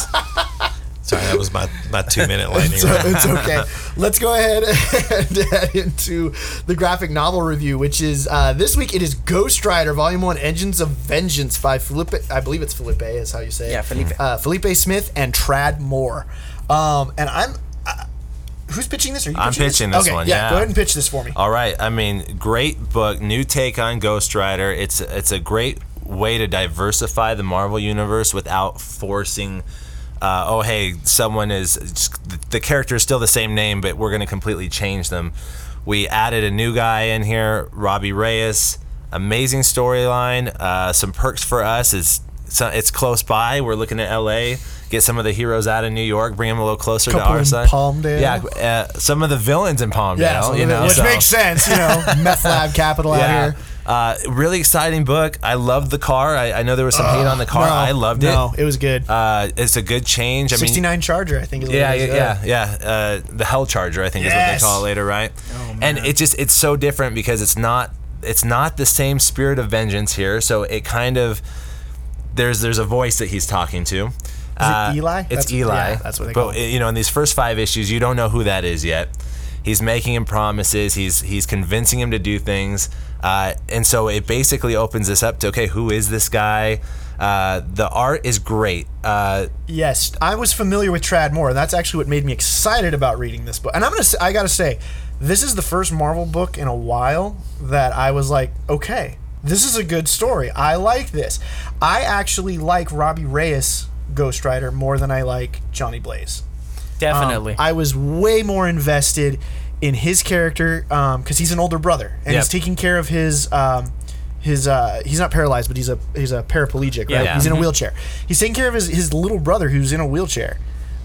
Sorry, that was my, my two minute lightning So round. it's okay. Let's go ahead and [LAUGHS] head into the graphic novel review, which is uh, this week. It is Ghost Rider Volume One: Engines of Vengeance by Felipe. I believe it's Felipe, is how you say it. Yeah, Felipe. Uh, Felipe Smith and Tradd Moore. Um, and I'm. Uh, who's pitching this? Are you I'm pitching pitching this okay, one, Yeah, yeah. go ahead and pitch this for me. All right. I mean, great book, new take on Ghost Rider. It's it's a great way to diversify the Marvel universe without forcing. Uh, oh, hey, someone is the character is still the same name, but we're going to completely change them. We added a new guy in here, Robbie Reyes. Amazing storyline. Uh, some perks for us is so it's close by. We're looking at L.A. Get some of the heroes out of New York, bring them a little closer Couple to our side. Palmdale. Yeah, uh, some of the villains in Palmdale. Yeah, you know, which so- makes sense. You know, [LAUGHS] meth lab capital out here. Uh, really exciting book. I loved the car. I, I know there was some hate on the car. No, I loved No, it. it was good. Uh, it's a good change. I mean, 69 Charger, I think is what yeah, it is. yeah, yeah, yeah. Uh, the Hell Charger, I think, is what they call it later, right? and it just it's so different because it's not it's not the same spirit of vengeance here. So it kind of there's there's a voice that he's talking to. Is it Eli? It's That's- Eli. yeah, that's what they but, call him. you know, in these first five issues, you don't know who that is yet. He's making him promises. He's he's convincing him to do things, uh, and so it basically opens this up to okay, who is this guy? Uh, the art is great. Uh, Yes, I was familiar with Tradd Moore. And that's actually what made me excited about reading this book. And I'm gonna, say, I gotta say, this is the first Marvel book in a while that I was like, okay, this is a good story. I like this. I actually like Robbie Reyes Ghost Rider more than I like Johnny Blaze. Definitely. Um, I was way more invested in his character because he's an older brother and Yep. he's taking care of his. Um, his uh, he's not paralyzed, but he's a he's a paraplegic, right? Yeah. He's in a Mhm. wheelchair. He's taking care of his, his little brother who's in a wheelchair.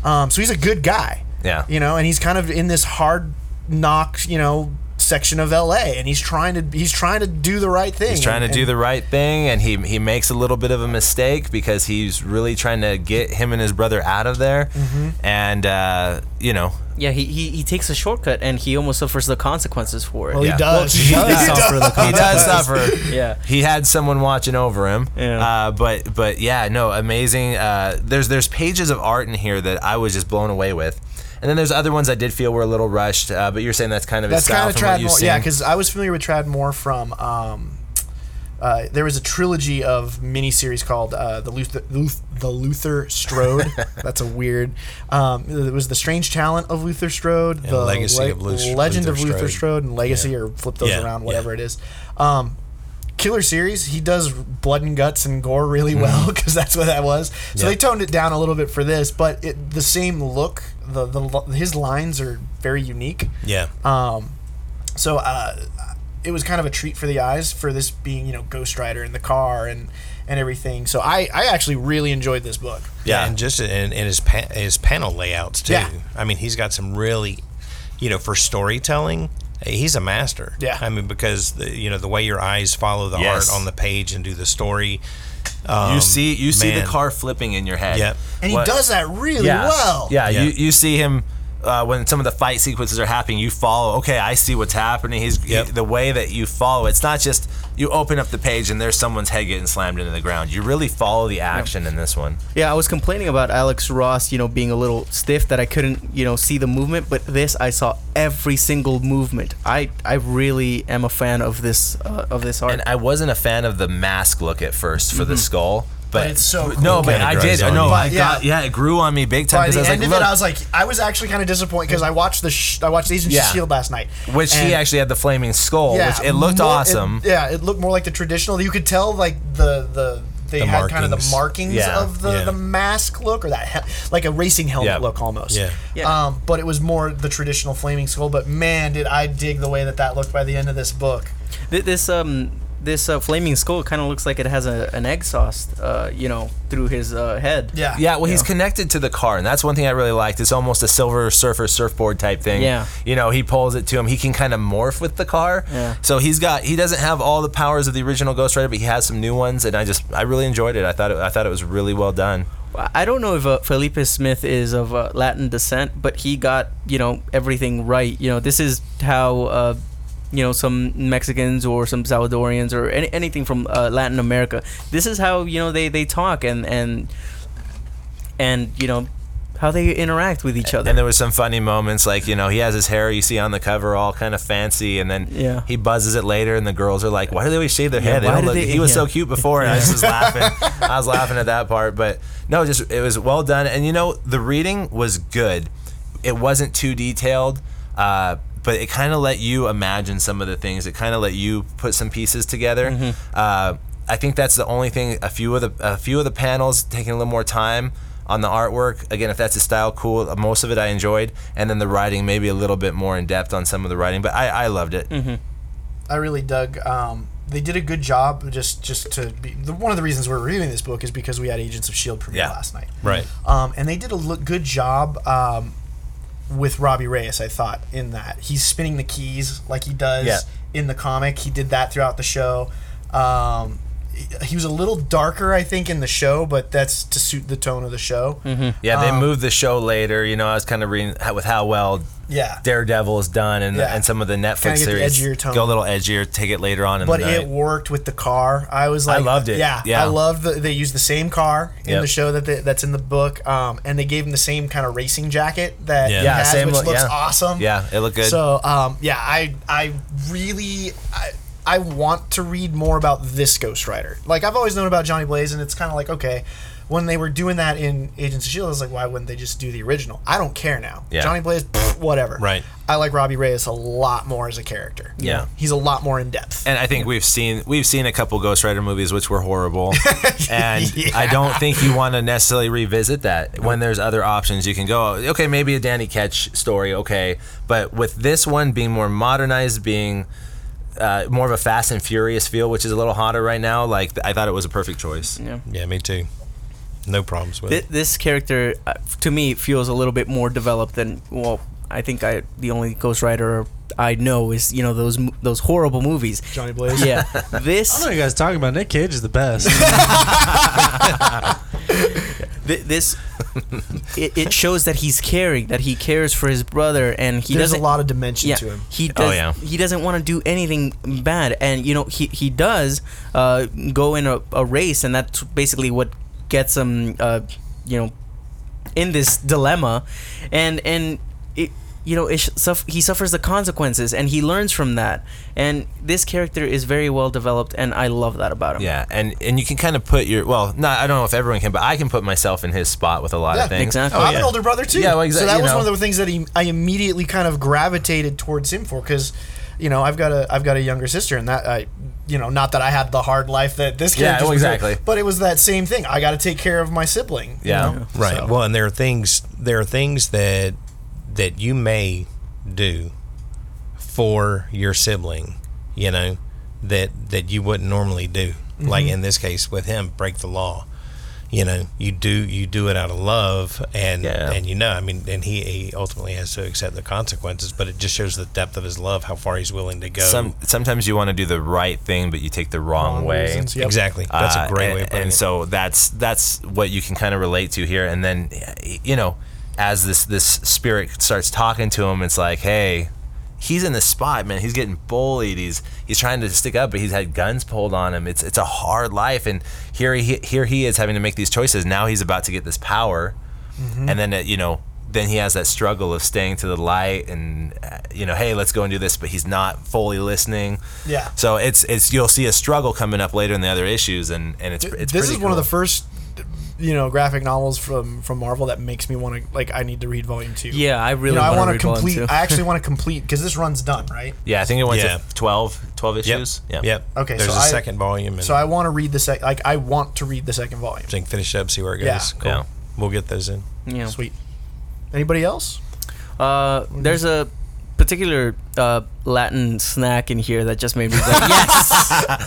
Um, so he's a good guy. Yeah. You know, and he's kind of in this hard knock, you know, section of LA and he's trying to he's trying to do the right thing. He's trying to and, do the right thing, and he he makes a little bit of a mistake because he's really trying to get him and his brother out of there, Mm-hmm. and uh, you know, yeah, he, he he takes a shortcut and he almost suffers the consequences for it. Well, Yeah. he does. he does suffer the [LAUGHS] he does suffer. [LAUGHS] Yeah. he had someone watching over him. Yeah. Uh, but but yeah, no, amazing. Uh, there's there's pages of art in here that I was just blown away with, and then there's other ones I did feel were a little rushed. Uh, but you're saying that's kind of his That's style kind of from what Tradd you've Moore. seen. Yeah, because I was familiar with Tradd Moore from. Um, uh, there was a trilogy of miniseries called uh, the Luther, Luth, the Luther Strode. [LAUGHS] That's a weird. Um, it was the Strange Talent of Luther Strode, the Legacy of Luther- Legend Luther of Luther Strode. Strode, and Legacy, or flip those Yeah, around, yeah. whatever it is. Um, killer series. He does blood and guts and gore really well [LAUGHS] because that's what that was. So Mm-hmm. They toned it down a little bit for this, but it, the same look. The, the his lines are very unique. Yeah. Um, so uh, it was kind of a treat for the eyes for this being, you know, Ghost Rider in the car and and everything. So I, I actually really enjoyed this book. Yeah. and just in, in his pa- his panel layouts too. Yeah. I mean, he's got some really, you know, for storytelling, he's a master. Yeah. I mean, because the you know the way your eyes follow the Yes. art on the page and do the story. you um, see you see the car flipping in your head. Yep. And he What- does that really yeah. well. Yeah, Yeah. You, you see him uh, when some of the fight sequences are happening. You follow. Okay, I see what's happening. He's Yep. the way that you follow. It's not just you open up the page and there's someone's head getting slammed into the ground. You really follow the action in this one. Yeah, I was complaining about Alex Ross, you know, being a little stiff that I couldn't, you know, see the movement, but this I saw every single movement. I I really am a fan of this uh, of this art. And I wasn't a fan of the mask look at first for the skull. But, But it's so no, but Kinda I grows did. on No, you. I But, got yeah. yeah, it grew on me big time By because the I was end like, of it, I was like, I was actually kind of disappointed because I watched the sh- I watched Agents Yeah. of Shield last night, which and- he actually had the flaming skull, which it looked more- awesome. it- yeah, it looked more like the traditional. You could tell like the the they The had kind of the markings. markings Yeah. of the, Yeah. the mask look or that he- like a racing helmet Yeah. look almost. Yeah. Yeah. Um, but it was more the traditional flaming skull. But man, did I dig the way that that looked by the end of this book. Th- this um this uh, flaming skull kind of looks like it has a, an exhaust, uh, you know, through his uh, head. Yeah. Yeah, well, he's Yeah. connected to the car, and that's one thing I really liked. It's almost a Silver Surfer surfboard type thing. Yeah. you know, he pulls it to him. He can kind of morph with the car. Yeah. So he's got he doesn't have all the powers of the original Ghost Rider, but he has some new ones, and I just I really enjoyed it. I thought it, I thought it was really well done. I don't know if uh, Felipe Smith is of uh, Latin descent, but he got you know everything right. You know, this is how uh, you know some Mexicans or some Salvadorians or any, anything from uh, Latin America. This is how you know they, they talk and and and you know how they interact with each other. And there was some funny moments, like you know, he has his hair you see on the cover all kind of fancy, and then Yeah. he buzzes it later, and the girls are like, "Why do they always shave their Yeah, head? They why don't look, they- he was so cute before." And I was just [LAUGHS] laughing. I was laughing at that part, but no, just it was well done, and you know, the reading was good. It wasn't too detailed. Uh, but it kind of let you imagine some of the things. It kind of let you put some pieces together. Mm-hmm. Uh, I think that's the only thing. A few of the a few of the panels taking a little more time on the artwork. Again, if that's a style, cool. Most of it I enjoyed, and then the writing maybe a little bit more in depth on some of the writing. But I, I loved it. I really dug. Um, they did a good job. Just just to be the, one of the reasons we're reviewing this book is because we had Agents of Shield premiere Yeah. last night. Right. Um, and they did a look, good job um, with Robbie Reyes. I thought in that he's spinning the keys like he does Yeah. in the comic. He did that throughout the show. Um, he- was a little darker, I think, in the show, but that's to suit the tone of the show. Yeah, they Um, moved the show later. You know, I was kind of reading how, with how well Yeah. Daredevil is done, and Yeah. and some of the Netflix the series tone. go a little edgier. Take it later on in but the it worked with the car. I was like, I loved it. Yeah, Yeah. I love that they used the same car in Yep. the show that they, that's in the book, um, and they gave him the same kind of racing jacket that Yeah. he Yeah, has, same which look- looks yeah. awesome. yeah, it looked good. So, um, yeah, I I really I, I want to read more about this Ghost Rider. Like I've always known about Johnny Blaze, and it's kind of like okay. When they were doing that in Agents of Shield, I was like, why wouldn't they just do the original? I don't care now. Yeah. Johnny Blaze, pfft, whatever. Right. I like Robbie Reyes a lot more as a character. Yeah. he's a lot more in depth. and I think we've seen we've seen a couple Ghost Rider movies which were horrible, [LAUGHS] and I don't think you want to necessarily revisit that when there's other options. You can go, okay, maybe a Danny Ketch story, okay, but with this one being more modernized, being uh, more of a Fast and Furious feel, which is a little hotter right now, like I thought it was a perfect choice. yeah. Yeah, me too. No problems with Thi- it. this character uh, to me feels a little bit more developed than well I think I the only Ghost Rider I know is you know those those horrible movies. Johnny Blaze. Yeah, this. [LAUGHS] I don't know this you guys talking about. Nick Cage is the best. [LAUGHS] this it, it shows that he's caring, that he cares for his brother, and he There's a doesn't. lot of dimension yeah, to him. he Oh, does. yeah. He doesn't want to do anything bad, and you know he he does uh, go in a, a race, and that's basically what gets him, uh, you know, in this dilemma, and and it. You know, it sh- suff- he suffers the consequences, and he learns from that. And this character is very well developed, and I love that about him. Yeah, and and you can kind of put your well, not I don't know if everyone can, but I can put myself in his spot with a lot Yeah, of things. exactly. Oh, I'm oh, yeah. an older brother too. Yeah, well, So that was know. one of the things that he, I immediately kind of gravitated towards him for because, you know, I've got a I've got a younger sister, and that I, you know, not that I had the hard life that this Yeah, character. Oh, well, exactly. But it was that same thing. I got to take care of my sibling. you Yeah. know? Right. So- Well, and there are things there are things that that you may do for your sibling, you know, that that you wouldn't normally do. Like in this case with him, break the law. You know, you do you do it out of love and Yeah. and you know, I mean, and he, he ultimately has to accept the consequences, but it just shows the depth of his love, how far he's willing to go. Some sometimes you want to do the right thing, but you take the wrong, Wrong way. reasons, yep. Exactly. That's Uh, a great and, way of putting and it. so that's that's what you can kind of relate to here. And then you know, as this this spirit starts talking to him, it's like, hey, he's in the spot, man. He's getting bullied. He's he's trying to stick up, but he's had guns pulled on him. It's it's a hard life, and here he here he is having to make these choices. Now he's about to get this power, Mm-hmm. and then uh, you know. Then he has that struggle of staying to the light, and uh, you know, hey, let's go and do this. But he's not fully listening. Yeah. So it's it's you'll see a struggle coming up later in the other issues, and and it's it's this is pretty one of the first, you know, graphic novels from from Marvel that makes me want to like. I need to read volume two. Yeah, I really You know, I want want to to volume complete. two. I actually [LAUGHS] want to complete because this run's done, right? Yeah, I think it went Yeah. to 12, 12 Yep. issues. Yeah. Yep. Okay, There's so a I- second volume, and So I want to read the sec. Like I want to read the second volume. so you can finish up, see where it goes. Yeah. Cool. Yeah. We'll get those in. yeah. Sweet. Anybody else? Uh, there's a particular uh, Latin snack in here that just made me go, yes.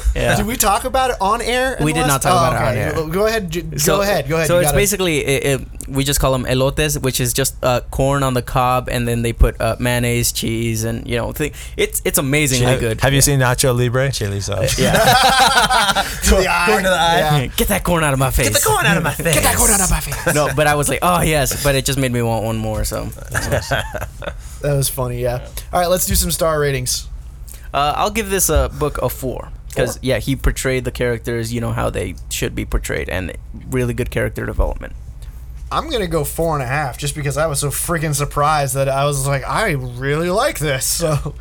[LAUGHS] Yeah. Did we talk about it on air? We did last- not talk Oh, about it on air. Go ahead. j- Go ahead. Go ahead. So You it's gotta- basically it, it, we just call them elotes, which is just uh, corn on the cob, and then they put uh, mayonnaise, cheese, and you know, th- it's it's amazingly Have, good. have you seen Nacho Libre? Chili sauce. Yeah. [LAUGHS] to the eye. Corn to the eye. Yeah. Get that corn out of my face. Get the corn out of my [LAUGHS] face. Get that corn out of my face. no, but I was like, oh yes, but it just made me want one more. So That was funny. Yeah. All right. Let's do some star ratings. uh, I'll give this a book a four because yeah, he portrayed the characters, you know how they should be portrayed, and really good character development. I'm gonna go four and a half, just because I was so freaking surprised that I was like, I really like this. So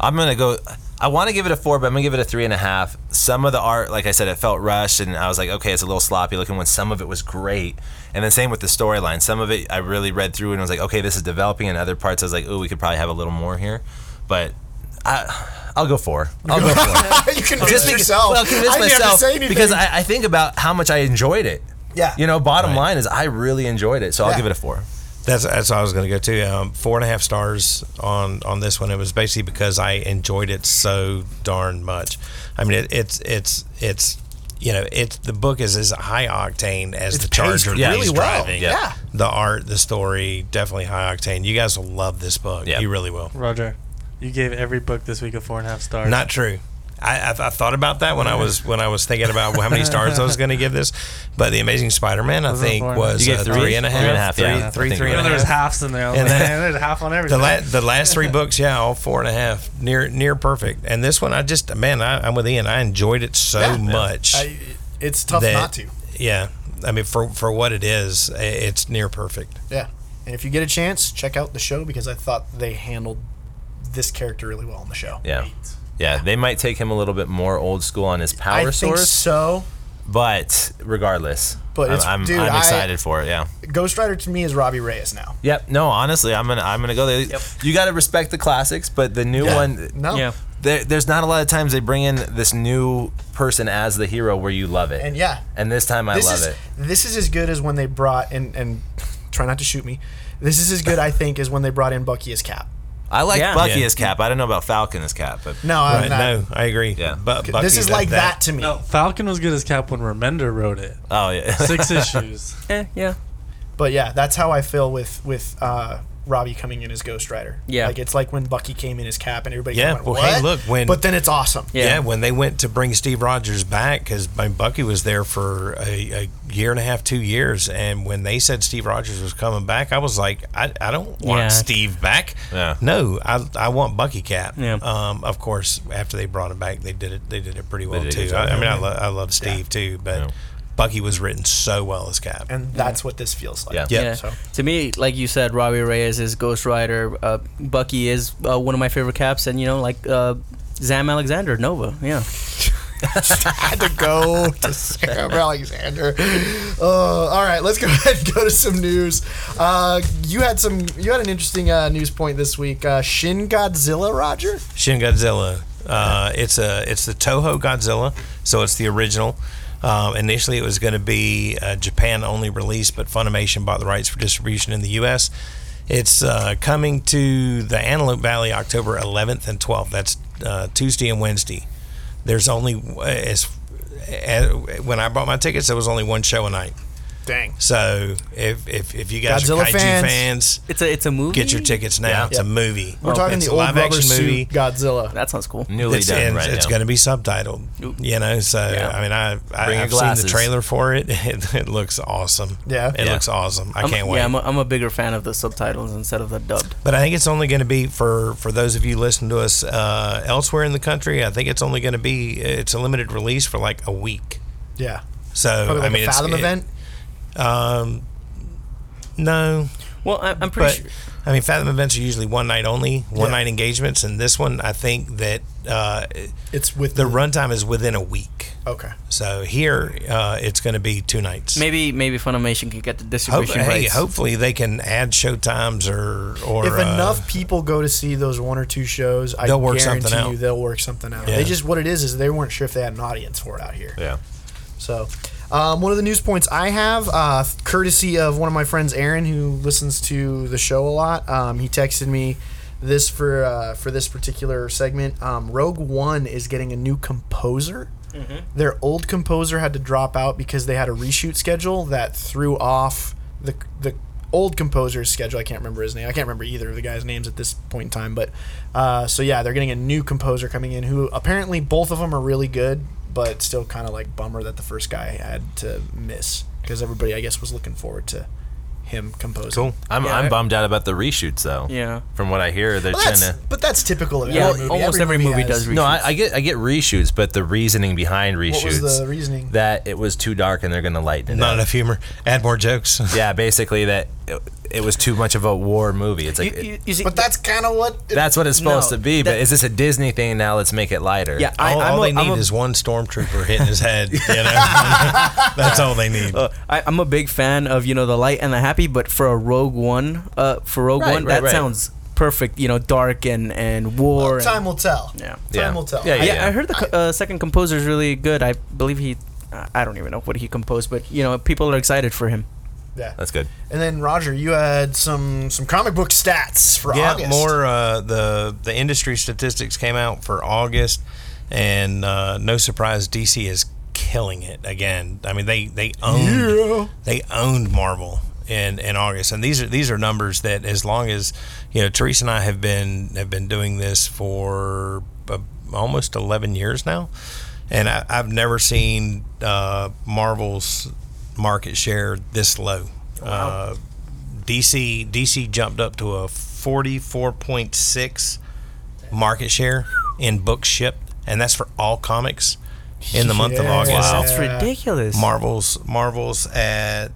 I'm gonna go. I want to give it a four, but I'm gonna give it a three and a half. Some of the art, like I said, it felt rushed, and I was like, okay, it's a little sloppy looking. When some of it was great, and then same with the storyline. Some of it I really read through and I was like, okay, this is developing. And other parts, I was like, oh, we could probably have a little more here. But I, I'll go four. I'll go four. [LAUGHS] you convinced Just because, yourself. well, convince I didn't have to myself say anything. because I, I think about how much I enjoyed it. Yeah. You know, bottom Right. line is I really enjoyed it, so I'll give it a four. That's that's what I was going to go to. Um, four and a half stars on on this one. It was basically because I enjoyed it so darn much. I mean, it, it's it's it's you know, it's the book is as high octane as It's the paced Charger really that he's well. driving. Yeah. the art, the story, definitely high octane. You guys will love this book. Yeah. You really will. Roger, you gave every book this week a four and a half stars. Not true. I, I, I thought about that when I was when I was thinking about how many stars I was going to give this, but the Amazing Spider-Man I think four and a half? was You gave uh, three? three and a Three half, and a half, three- yeah. I three, think three you're and a there's half. halves in there. And like, then- man, there's half on The, everything. la- the last three books, yeah, all four and a half, near near perfect. And this one, I just man, I, I'm with Ian. I enjoyed it so Yeah. much. I, it's tough that- not to. Yeah, I mean, for for what it is, it's near perfect. Yeah. And if you get a chance, check out the show because I thought they handled this character really well on the show. Yeah. Yeah, they might take him a little bit more old school on his power I think source, so. but regardless, But I'm, it's- I'm, dude, I'm I- excited for it. Yeah. Ghost Rider to me is Robbie Reyes now. Yep. No, honestly, I'm gonna I'm gonna go there. Yep. You got to respect the classics, but the new Yeah. one, No. Yeah. there, there's not a lot of times they bring in this new person as the hero where you love it. And yeah, And this time I this love is it. this is as good as when they brought and and try not to shoot me. This is as good I think as when they brought in Bucky as Cap. I like Yeah. Bucky Yeah. as Cap. I don't know about Falcon as Cap, but No, I'm Right, not. no, I agree. Yeah. but this Bucky, is like that, to me. No, Falcon was good as Cap when Remender wrote it. oh yeah, Six [LAUGHS] issues. Eh, yeah. But yeah, that's how I feel with with uh, Robbie coming in as Ghost Rider. Yeah. like it's like when Bucky came in as Cap and everybody. Yeah, went, well, what? hey, look, when- but then it's awesome. Yeah. Yeah. when they went to bring Steve Rogers back, because Bucky was there for a, a year and a half, two years, and when they said Steve Rogers was coming back, I was like, I, I don't want Yeah. Steve back. Yeah. No, I, I want Bucky Cap. Yeah. Um, of course, after they brought him back, they did it. They did it pretty well did a good too. I, I mean, I, lo- I love Steve too, but Yeah. Bucky was written so well as Cap. and that's what this feels like. Yeah. Yeah. Yeah. So To me, like you said, Robbie Reyes is Ghost Rider. Uh, Bucky is uh, one of my favorite caps, and you know, like uh, Zam Alexander, Nova. Yeah. I [LAUGHS] [LAUGHS] had to go to Sam Alexander. Uh, all right, let's go [LAUGHS] ahead and go to some news. Uh, you had some. You had an interesting uh, news point this week. Uh, Shin Godzilla, Roger. Shin Godzilla. Uh, it's a it's the Toho Godzilla, so it's the original. Um, initially, it was going to be a Japan only release, but Funimation bought the rights for distribution in the U.S. It's uh, coming to the Antelope Valley October 11th and 12th. That's uh, Tuesday and Wednesday. There's only as, as when I bought my tickets, there was only one show a night. Dang. So if if, if you guys Godzilla are kaiju fans. fans, It's a it's a movie. get your tickets now. Yeah. It's a movie. We're talking the old live rubber action suit movie. Godzilla. That sounds cool. newly it's, done and right it's going to be subtitled. Oop. You know, so Yeah. I mean, I, I I've seen the trailer for it. [LAUGHS] It, it looks awesome. Yeah. it Yeah. looks awesome. I I'm, can't wait. Yeah, I'm a, I'm a bigger fan of the subtitles instead of the dubbed. but I think it's only going to be for for those of you listening to us uh, elsewhere in the country. I think it's only going to be it's a limited release for like a week. Yeah. So Probably like I mean, a it's, Fathom it- event. Um, no, Well, I, I'm pretty but sure. I mean, Fathom events are usually one night only, one Yeah. night engagements, and this one I think that uh, It's with the runtime is within a week. Okay. So here, uh, it's going to be two nights. Maybe maybe Funimation can get the Hope, distribution hey, hopefully they can add show times or or If uh, enough people go to see those one or two shows, I They'll work guarantee something you out. they'll work something out. Yeah. They just what it is is they weren't sure if they had an audience for it out here. yeah. So, um, one of the news points I have, uh, courtesy of one of my friends, Aaron, who listens to the show a lot. Um, he texted me this for uh, for this particular segment. Um, Rogue One is getting a new composer. Their old composer had to drop out because they had a reshoot schedule that threw off the the old composer's schedule. I can't remember his name. I can't remember either of the guys' names at this point in time. But uh, so yeah, they're getting a new composer coming in who apparently both of them are really good, but still kind of like bummer that the first guy had to miss because everybody I guess was looking forward to him composing. Cool. I'm, Yeah, I- I'm bummed out about the reshoots though. Yeah. From what I hear, they're Well, trying that's, to. but that's typical of Yeah, every movie. almost every movie has- does No, reshoots. I, I get I get reshoots, but the reasoning behind reshoots. What reshoots was the reasoning? that it was too dark and they're gonna lighten it Not up. enough humor. Add more jokes. Yeah, basically that it, it was too much of a war movie. It's like You, you, you see, But that's kind of what. It, that's what it's supposed No, to be. But that- is this a Disney thing now? Let's make it lighter. yeah, I, all I'm all a, they need I'm a- is one stormtrooper hitting his head. You know, [LAUGHS] that's all they need. uh, I, I'm a big fan of you know the light and the happy, but for a Rogue One, uh, for Rogue Right, One, right, that right. sounds perfect. You know, dark and and war. and- time will tell. yeah. Time Yeah. will tell. Yeah, I- yeah. I, heard the co- uh, second composer is really good. I believe he, I don't even know what he composed, but you know, people are excited for him. Yeah. That's good. And then Roger, you had some some comic book stats for yeah, August. more uh, the the industry statistics came out for August, and uh, no surprise, DC is killing it again. I mean, they they owned Yeah. they owned Marvel in in August, and these are these are numbers that as long as you know Teresa and I have been have been doing this for uh, almost eleven years now, and I, I've never seen uh, Marvel's market share this low. Uh, DC DC jumped up to a forty four point six market share in books shipped, and that's for all comics in the month of August. Wow. That's ridiculous. Marvel's Marvel's at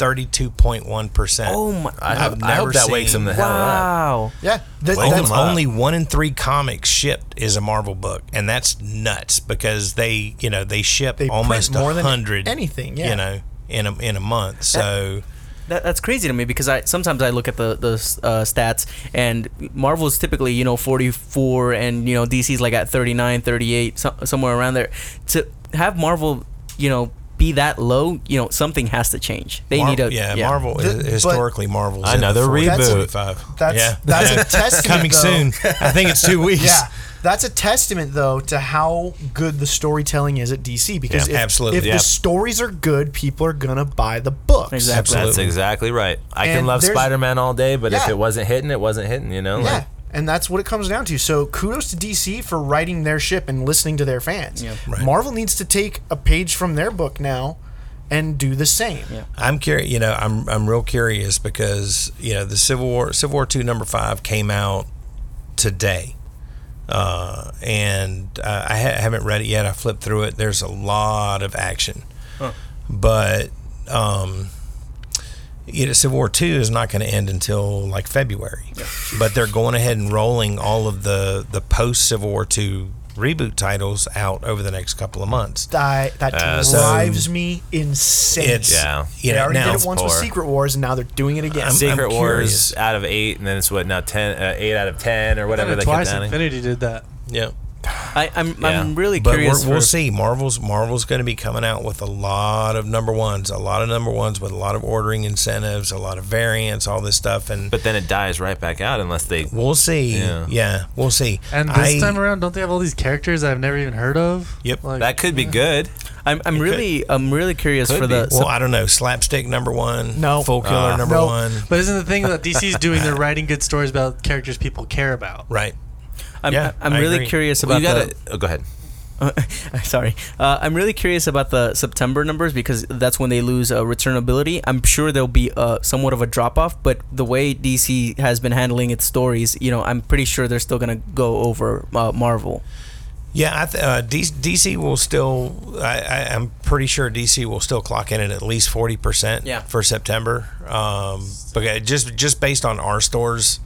thirty two point one percent. oh my! I, I've hope, I hope never that wakes seen- them the hell up. wow. Yeah. That, Wake that's, them up. only one in three comics shipped is a Marvel book, and that's nuts because they, you know, they ship They almost more a than hundred anything, yeah. you know, in a in a month. So That, that's crazy to me because I sometimes I look at the the uh, stats and Marvel's typically you know 44 and you know DC's like at 39, 38, so, somewhere around there. To have Marvel, you know, be that low, you know, something has to change. They Mar- need a yeah, Marvel The- uh, but- historically Marvel's in Another the 40 to reboot. 45. That's- yeah, that's a [LAUGHS] testament, coming though. soon. I think it's two [LAUGHS] weeks. Yeah. That's a testament, though, to how good the storytelling is at DC. Because Yeah, if, absolutely. if Yeah. the stories are good, people are gonna buy the books. Exactly. That's exactly right. I And can love Spider Man all day, but if it wasn't hitting, it wasn't hitting. You know. Yeah, Like, and that's what it comes down to. So kudos to DC for righting their ship and listening to their fans. Yeah. Right. Marvel needs to take a page from their book now and do the same. Yeah. I'm curious. You know, I'm I'm real curious because you know the Civil War Civil War two number five came out today, uh, and uh, I ha- haven't read it yet. I flipped through it. There's a lot of action, but um, you know, Civil War two is not going to end until like February. But they're going ahead and rolling all of the the post Civil War two reboot titles out over the next couple of months. That, that Uh, so- drives me insane. It's Yeah. you they know already now did it once with. Secret Wars, and now they're doing it again. I'm- Secret I'm Wars out of eight, and then it's what now ten, uh, eight out of ten or whatever they kept Twice. Infinity did that. yeah. I, I'm Yeah. I'm really But curious. we're, we'll for- see. Marvel's Marvel's going to be coming out with a lot of number ones, a lot of number ones with a lot of ordering incentives, a lot of variants, all this stuff, and But then it dies right back out unless they. we'll see. Yeah. Yeah, we'll see. And this I- time around, don't they have all these characters I've never even heard of? Yep. Like, That could be good. I'm I'm really I'm really curious Could for the. be. well, I don't know. Slapstick number one. No. Foolkiller Uh, number no. one. But isn't the thing that DC's doing? They're writing good stories about characters people care about. Right. I'm, yeah, I'm I really agree. curious Well, about you the. gotta. Oh, go ahead. [LAUGHS] Sorry, uh, I'm really curious about the September numbers because that's when they lose uh, returnability. I'm sure there'll be uh, somewhat of a drop off, but the way DC has been handling its stories, you know, I'm pretty sure they're still gonna go over uh, Marvel. Yeah, I th- uh, DC will still. I, I'm pretty sure DC will still clock in at at least forty percent. Yeah. for September. Um, but just just based on our stores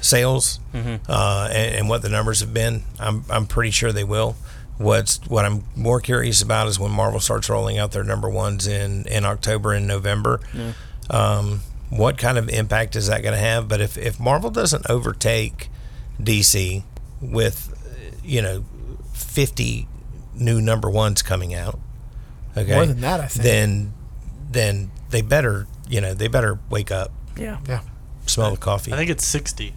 sales uh, and, and what the numbers have been, I'm I'm pretty sure they will. What's what I'm more curious about is when Marvel starts rolling out their number ones in in October and November. Um, what kind of impact is that going to have? But if if Marvel doesn't overtake DC with you know 50 new number ones coming out okay More than that, I think. then then they better you know they better wake up Yeah. yeah. smell the coffee I think it's 60.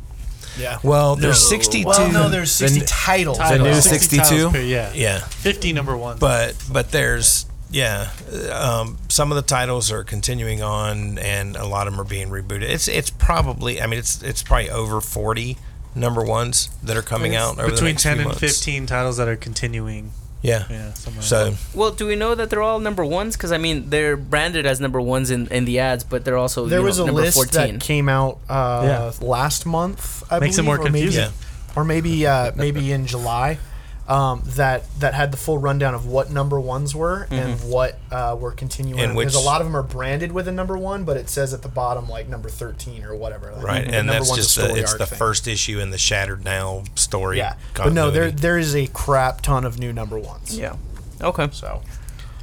Yeah. well there's 62 Well, no, there's 60 The- titles. The new 62? yeah. yeah 50 number ones. but but there's yeah um, some of the titles are continuing on and a lot of them are being rebooted it's it's probably i mean it's it's probably over 40 number ones that are coming out over the between next 10 few and months. 15 titles that are continuing. Yeah. Yeah, something like So Well, do we know that they're all number ones? Because I mean, they're branded as number ones in, in the ads, but they're also There you know, was a number list 14. that came out uh, Yeah. last month. I Makes it believe, more or maybe- confusing. Yeah. or maybe uh, maybe in July. Um, that that had the full rundown of what number ones were and what uh, were continuing. And because a lot of them are branded with a number one, but it says at the bottom like number thirteen or whatever. Like, right, the and that's just the, it's the thing. first issue in the Shattered Now story. Yeah, but no, there there is a crap ton of new number ones. yeah. Okay. So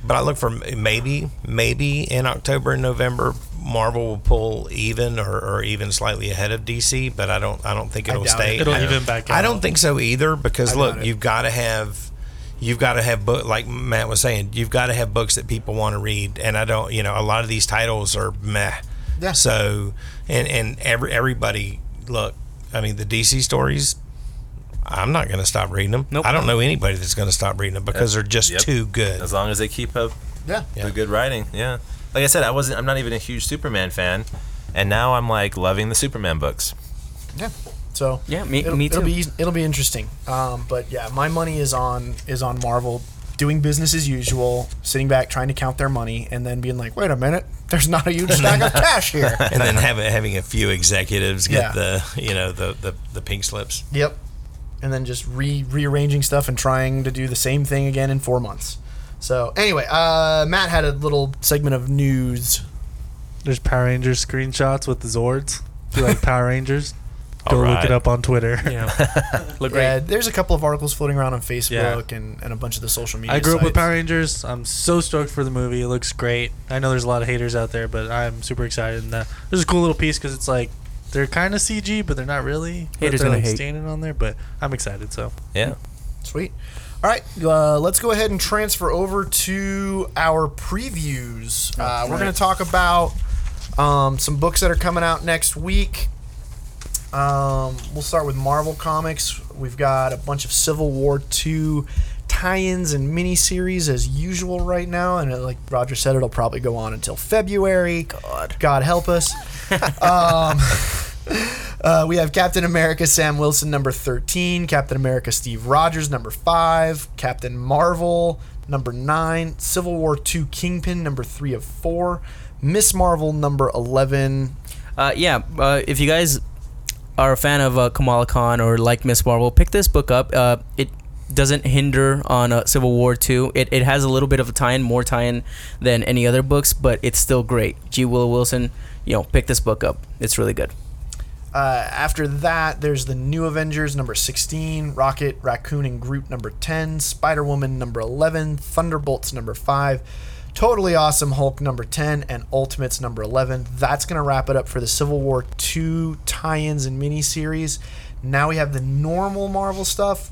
But I look for maybe, maybe in October and November, Marvel will pull even or, or even slightly ahead of DC. But I don't, I don't think it'll doubt stay. it. It'll I don't- even back Out. I don't think so either because I look, you've got to have, you've got to have book like Matt was saying, you've got to have books that people want to read. And I don't, you know, a lot of these titles are meh. Yeah. So, and and every everybody look, I mean the DC stories. I'm not going to stop reading them. Nope. I don't know anybody that's going to stop reading them because they're just Yep. too good. As long as they keep up yeah, the good writing, yeah. Like I said, I wasn't. I'm not even a huge Superman fan, and now I'm like loving the Superman books. yeah. So Yeah, me- it'll, me It'll be it'll be interesting. Um, but yeah, my money is on is on Marvel doing business as usual, sitting back trying to count their money, and then being like, wait a minute, there's not a huge stack of cash [LAUGHS] here. and then have, having a few executives get Yeah. the you know the, the the pink slips. Yep. And then just re rearranging stuff and trying to do the same thing again in four months. So anyway, uh, Matt had a little segment of news. There's Power Rangers screenshots with the Zords. If you like [LAUGHS] Power Rangers, go look Alright. it up on Twitter. Yeah. [LAUGHS] Look great. There's a couple of articles floating around on Facebook and, and a bunch of the social media. I grew up with sites. Power Rangers. I'm so stoked for the movie. It looks great. I know there's a lot of haters out there, but I'm super excited. And uh, there's a cool little piece because it's like they're kind of CG, but they're not really. Haters they're gonna like hate. standing on there, but I'm excited. So Yeah. Sweet. All right, uh, let's go ahead and transfer over to our previews. Uh, we're going to talk about um, some books that are coming out next week. Um, we'll start with Marvel Comics. We've got a bunch of Civil War II tie-ins and miniseries as usual right now, and uh, like Roger said, it'll probably go on until February. God, God help us. [LAUGHS] um, uh, we have Captain America Sam Wilson number 13, Captain America Steve Rogers number 5, Captain Marvel number 9, Civil War 2 Kingpin number 3 of 4, Miss Marvel number 11. Uh, yeah, uh, if you guys are a fan of uh, Kamala Khan or like Miss Marvel, pick this book up. Uh, it doesn't hinder on uh, Civil War 2. It, it has a little bit of a tie-in, more tie-in than any other books, but it's still great. G. Willow Wilson, you know, pick this book up. It's really good. Uh, after that, there's the New Avengers number 16, Rocket, Raccoon, and Groot number 10, Spider Woman number 11, Thunderbolts number 5, Totally Awesome Hulk number 10, and Ultimates number 11. That's going to wrap it up for the Civil War 2 tie ins and miniseries. Now we have the normal Marvel stuff,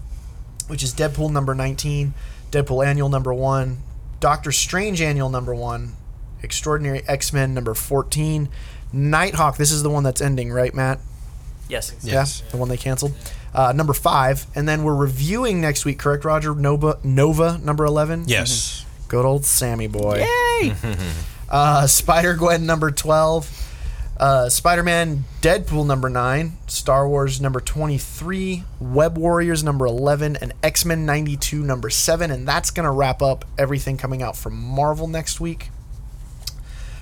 which is Deadpool number 19, Deadpool Annual number 1, Doctor Strange Annual number 1, Extraordinary X Men number 14, Nighthawk. This is the one that's ending, right, Matt? Yes. Yes. Yeah, the one they canceled. Uh, number five, and then we're reviewing next week, correct, Roger? Nova, Nova number eleven. Yes. Good old Sammy boy. Yay! [LAUGHS] Uh, Spider Gwen number twelve. Uh, Spider Man Deadpool number nine. Star Wars number twenty three. Web Warriors number eleven, and X Men ninety two number seven, and that's gonna wrap up everything coming out from Marvel next week.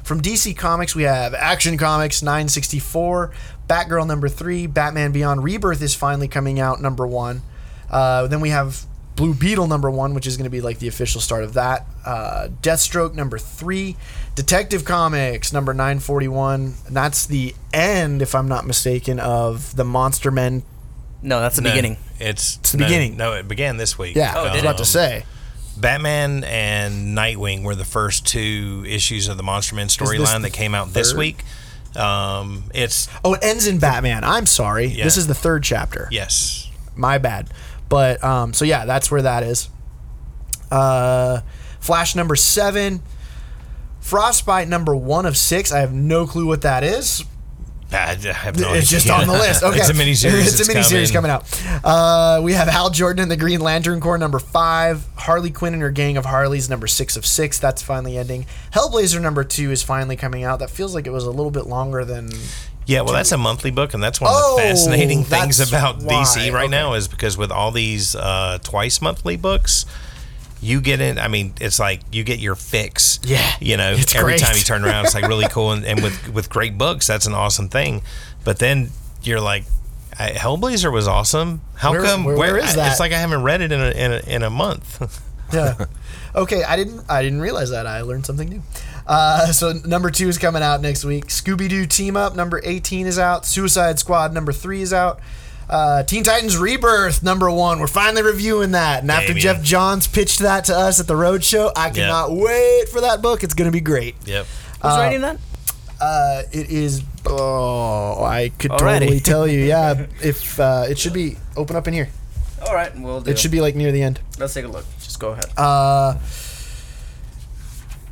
From DC Comics, we have Action Comics 964, Batgirl number three, Batman Beyond Rebirth is finally coming out number one. Uh, then we have Blue Beetle number one, which is going to be like the official start of that. Uh, Deathstroke number three, Detective Comics number 941, and that's the end, if I'm not mistaken, of the Monster Men. No, that's the No, beginning. It's, the no, beginning. No, it began this week. Yeah, Oh, I was about Um, to say. Batman and Nightwing were the first two issues of the Monster Men storyline that came out this third? week. Um, it's Oh, it ends in Batman. I'm sorry. Yeah. This is the third chapter. yes, my bad but um so yeah that's where that is uh flash number seven frostbite number one of six i have no clue what that is I have no it's just on the [LAUGHS] list. Okay. It's a miniseries. it's a miniseries coming. out. Uh we have hal jordan and the green lantern corps number five. Harley quinn and her gang of harleys number six of six. That's finally ending. Hellblazer number two is finally coming out. That feels like it was a little bit longer than Yeah, well, that's a monthly book, and that's one of Oh, the fascinating things about DC right Okay. now is because with all these uh, twice monthly books, you get in. I mean, it's like you get your fix. Yeah, you know, every great. time you turn around, it's like really [LAUGHS] cool. And, and with with great books, that's an awesome thing. But then you're like, I, Hellblazer was awesome. How Where- come? where- where is I- that? It's like I haven't read it in a in a, in a month. [LAUGHS] Yeah. Okay, I didn't I didn't realize that. I learned something new. Uh, so number two is coming out next week. Scooby Doo Team Up number eighteen is out. Suicide Squad number three is out. Uh, Teen Titans Rebirth number one. We're finally reviewing that, and after Damien. Geoff Johns pitched that to us at the road show, I cannot wait for that book. It's gonna be great. yep. Who's writing that? Uh, it is. Oh, I could Alrighty. totally [LAUGHS] tell you. Yeah, if uh, it should be open up in here. All right, we'll do. It should be like near the end. Let's take a look. Just go ahead. Uh,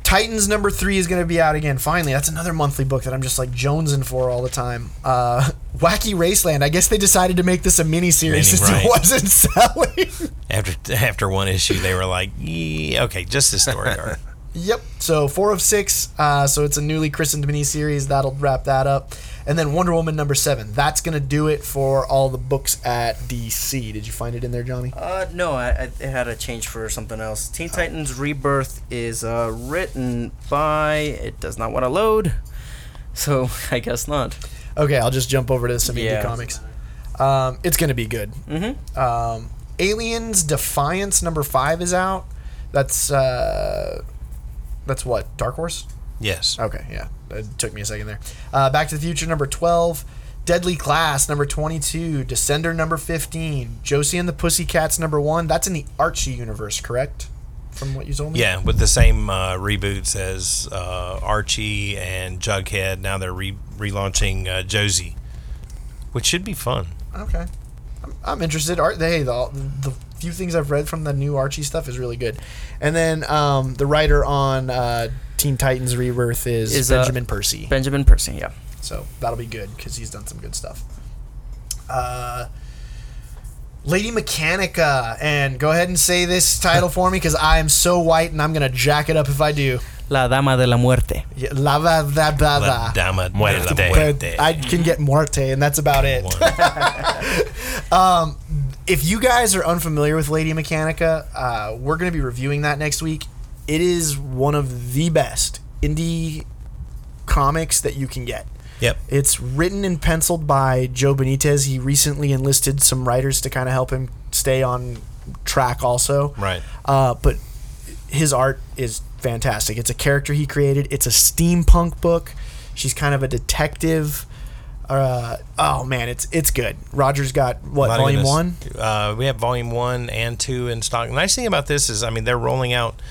Titans number three is going to be out again. Finally, that's another monthly book that I'm just like jonesing for all the time. Uh, [LAUGHS] Wacky Raceland. I guess they decided to make this a mini series since right. it wasn't [LAUGHS] selling. After after one issue, they were like, yeah, okay, just the story arc. [LAUGHS] yep. So four of six. Uh, so it's a newly christened mini series. That'll wrap that up. And then Wonder Woman number seven. That's going to do it for all the books at DC. Did you find it in there, Johnny? Uh, no, I, I it had a change for something else. Teen Titans Rebirth is uh, written by. It does not want to load, so [LAUGHS] I guess not. Okay, I'll just jump over to some indie Yeah. comics. Um, it's going to be good. Mm-hmm. Um, Aliens Defiance number five is out. That's uh, that's what Dark Horse. Yes. Okay, yeah, it took me a second there. Uh, Back to the Future number twelve. Deadly Class number twenty-two. Descender number fifteen. Josie and the Pussycats number one. That's in the Archie universe, correct? From what you told me. Yeah, with the same uh, reboots as uh, Archie and Jughead. Now they're re- relaunching uh, Josie, which should be fun. Okay. I'm, I'm interested. Art, hey, the, the few things I've read from the new Archie stuff is really good. And then um, the writer on uh, Teen Titans Rebirth is, Is, uh, Benjamin Percy. Benjamin Percy, yeah. so that'll be good because he's done some good stuff. Uh, Lady Mechanika. And go ahead and say this title for me because I am so white and I'm going to jack it up if I do. La Dama de la Muerte. Yeah, La va da da La da. Dama de la Muerte. Muerte. I can get Muerte, and that's about it. [LAUGHS] Um, if you guys are unfamiliar with Lady Mechanika, uh, we're going to be reviewing that next week. It is one of the best indie comics that you can get. Yep. It's written and penciled by Joe Benitez. He recently enlisted some writers to kind of help him stay on track, also. Right. Uh, but his art is fantastic. It's a character he created. It's a steampunk book. She's kind of a detective. Uh, oh man, it's it's good. Roger's got what A lot of volume one? Uh, we have volume one and two in stock. The nice thing about this is, I mean, they're rolling out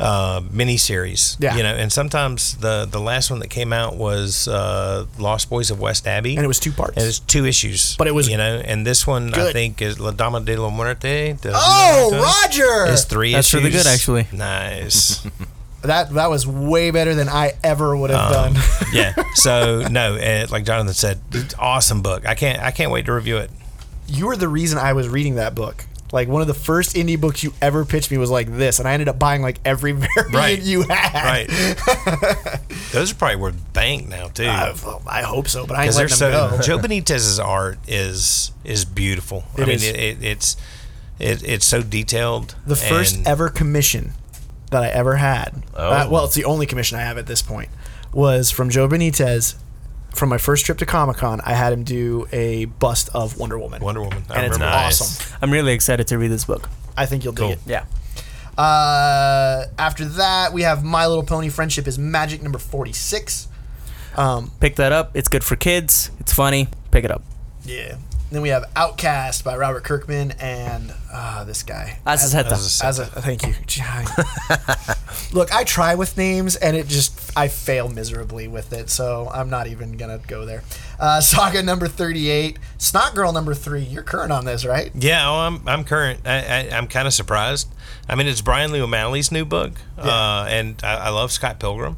uh, miniseries. Yeah. You know, and sometimes the the last one that came out was uh, Lost Boys of West Abbey, And it was two parts. And it's two issues. But it was you know, and this one I think is La Dama de la Muerte. de Oh, Muerte. Roger! It's three That's issues. really good, actually. Nice. [LAUGHS] That that was way better than I ever would have Um, done. [LAUGHS] yeah. So no, uh, like Jonathan said, awesome book. I can't I can't wait to review it. you were the reason I was reading that book. Like one of the first indie books you ever pitched me was like this, and I ended up buying like every [LAUGHS] variant Right. you had. Right. [LAUGHS] Those are probably worth bank now too. Uh, well, I hope so, but I ain't letting they're them so go. Joe Benitez's art is is beautiful. I It mean, is. It, it, it's it, it's so detailed. The first ever commission that I ever had. Oh. uh, well, it's the only commission I have at this point. Was from Joe Benitez. From my first trip to Comic Con, I had him do a bust of Wonder Woman. Wonder Woman. I and it's nice. awesome. I'm really excited to read this book. I think you'll dig Cool. it. Yeah. Uh, after that, we have My Little Pony Friendship is Magic number 46. Um, Pick that up. It's good for kids. It's funny. Pick it up. yeah. Then we have Outcast by Robert Kirkman and uh, this guy. Azaceta. As a- As a thank you. [LAUGHS] Look, I try with names and it just I fail miserably with it, so I'm not even gonna go there. Uh, [LAUGHS] Saga number thirty-eight, Snot Girl number three. You're current on this, right? Yeah, oh, I'm I'm current. I, I, I'm kind of surprised. I mean, it's Brian Lee O'Malley's new book, uh, and I, I love Scott Pilgrim.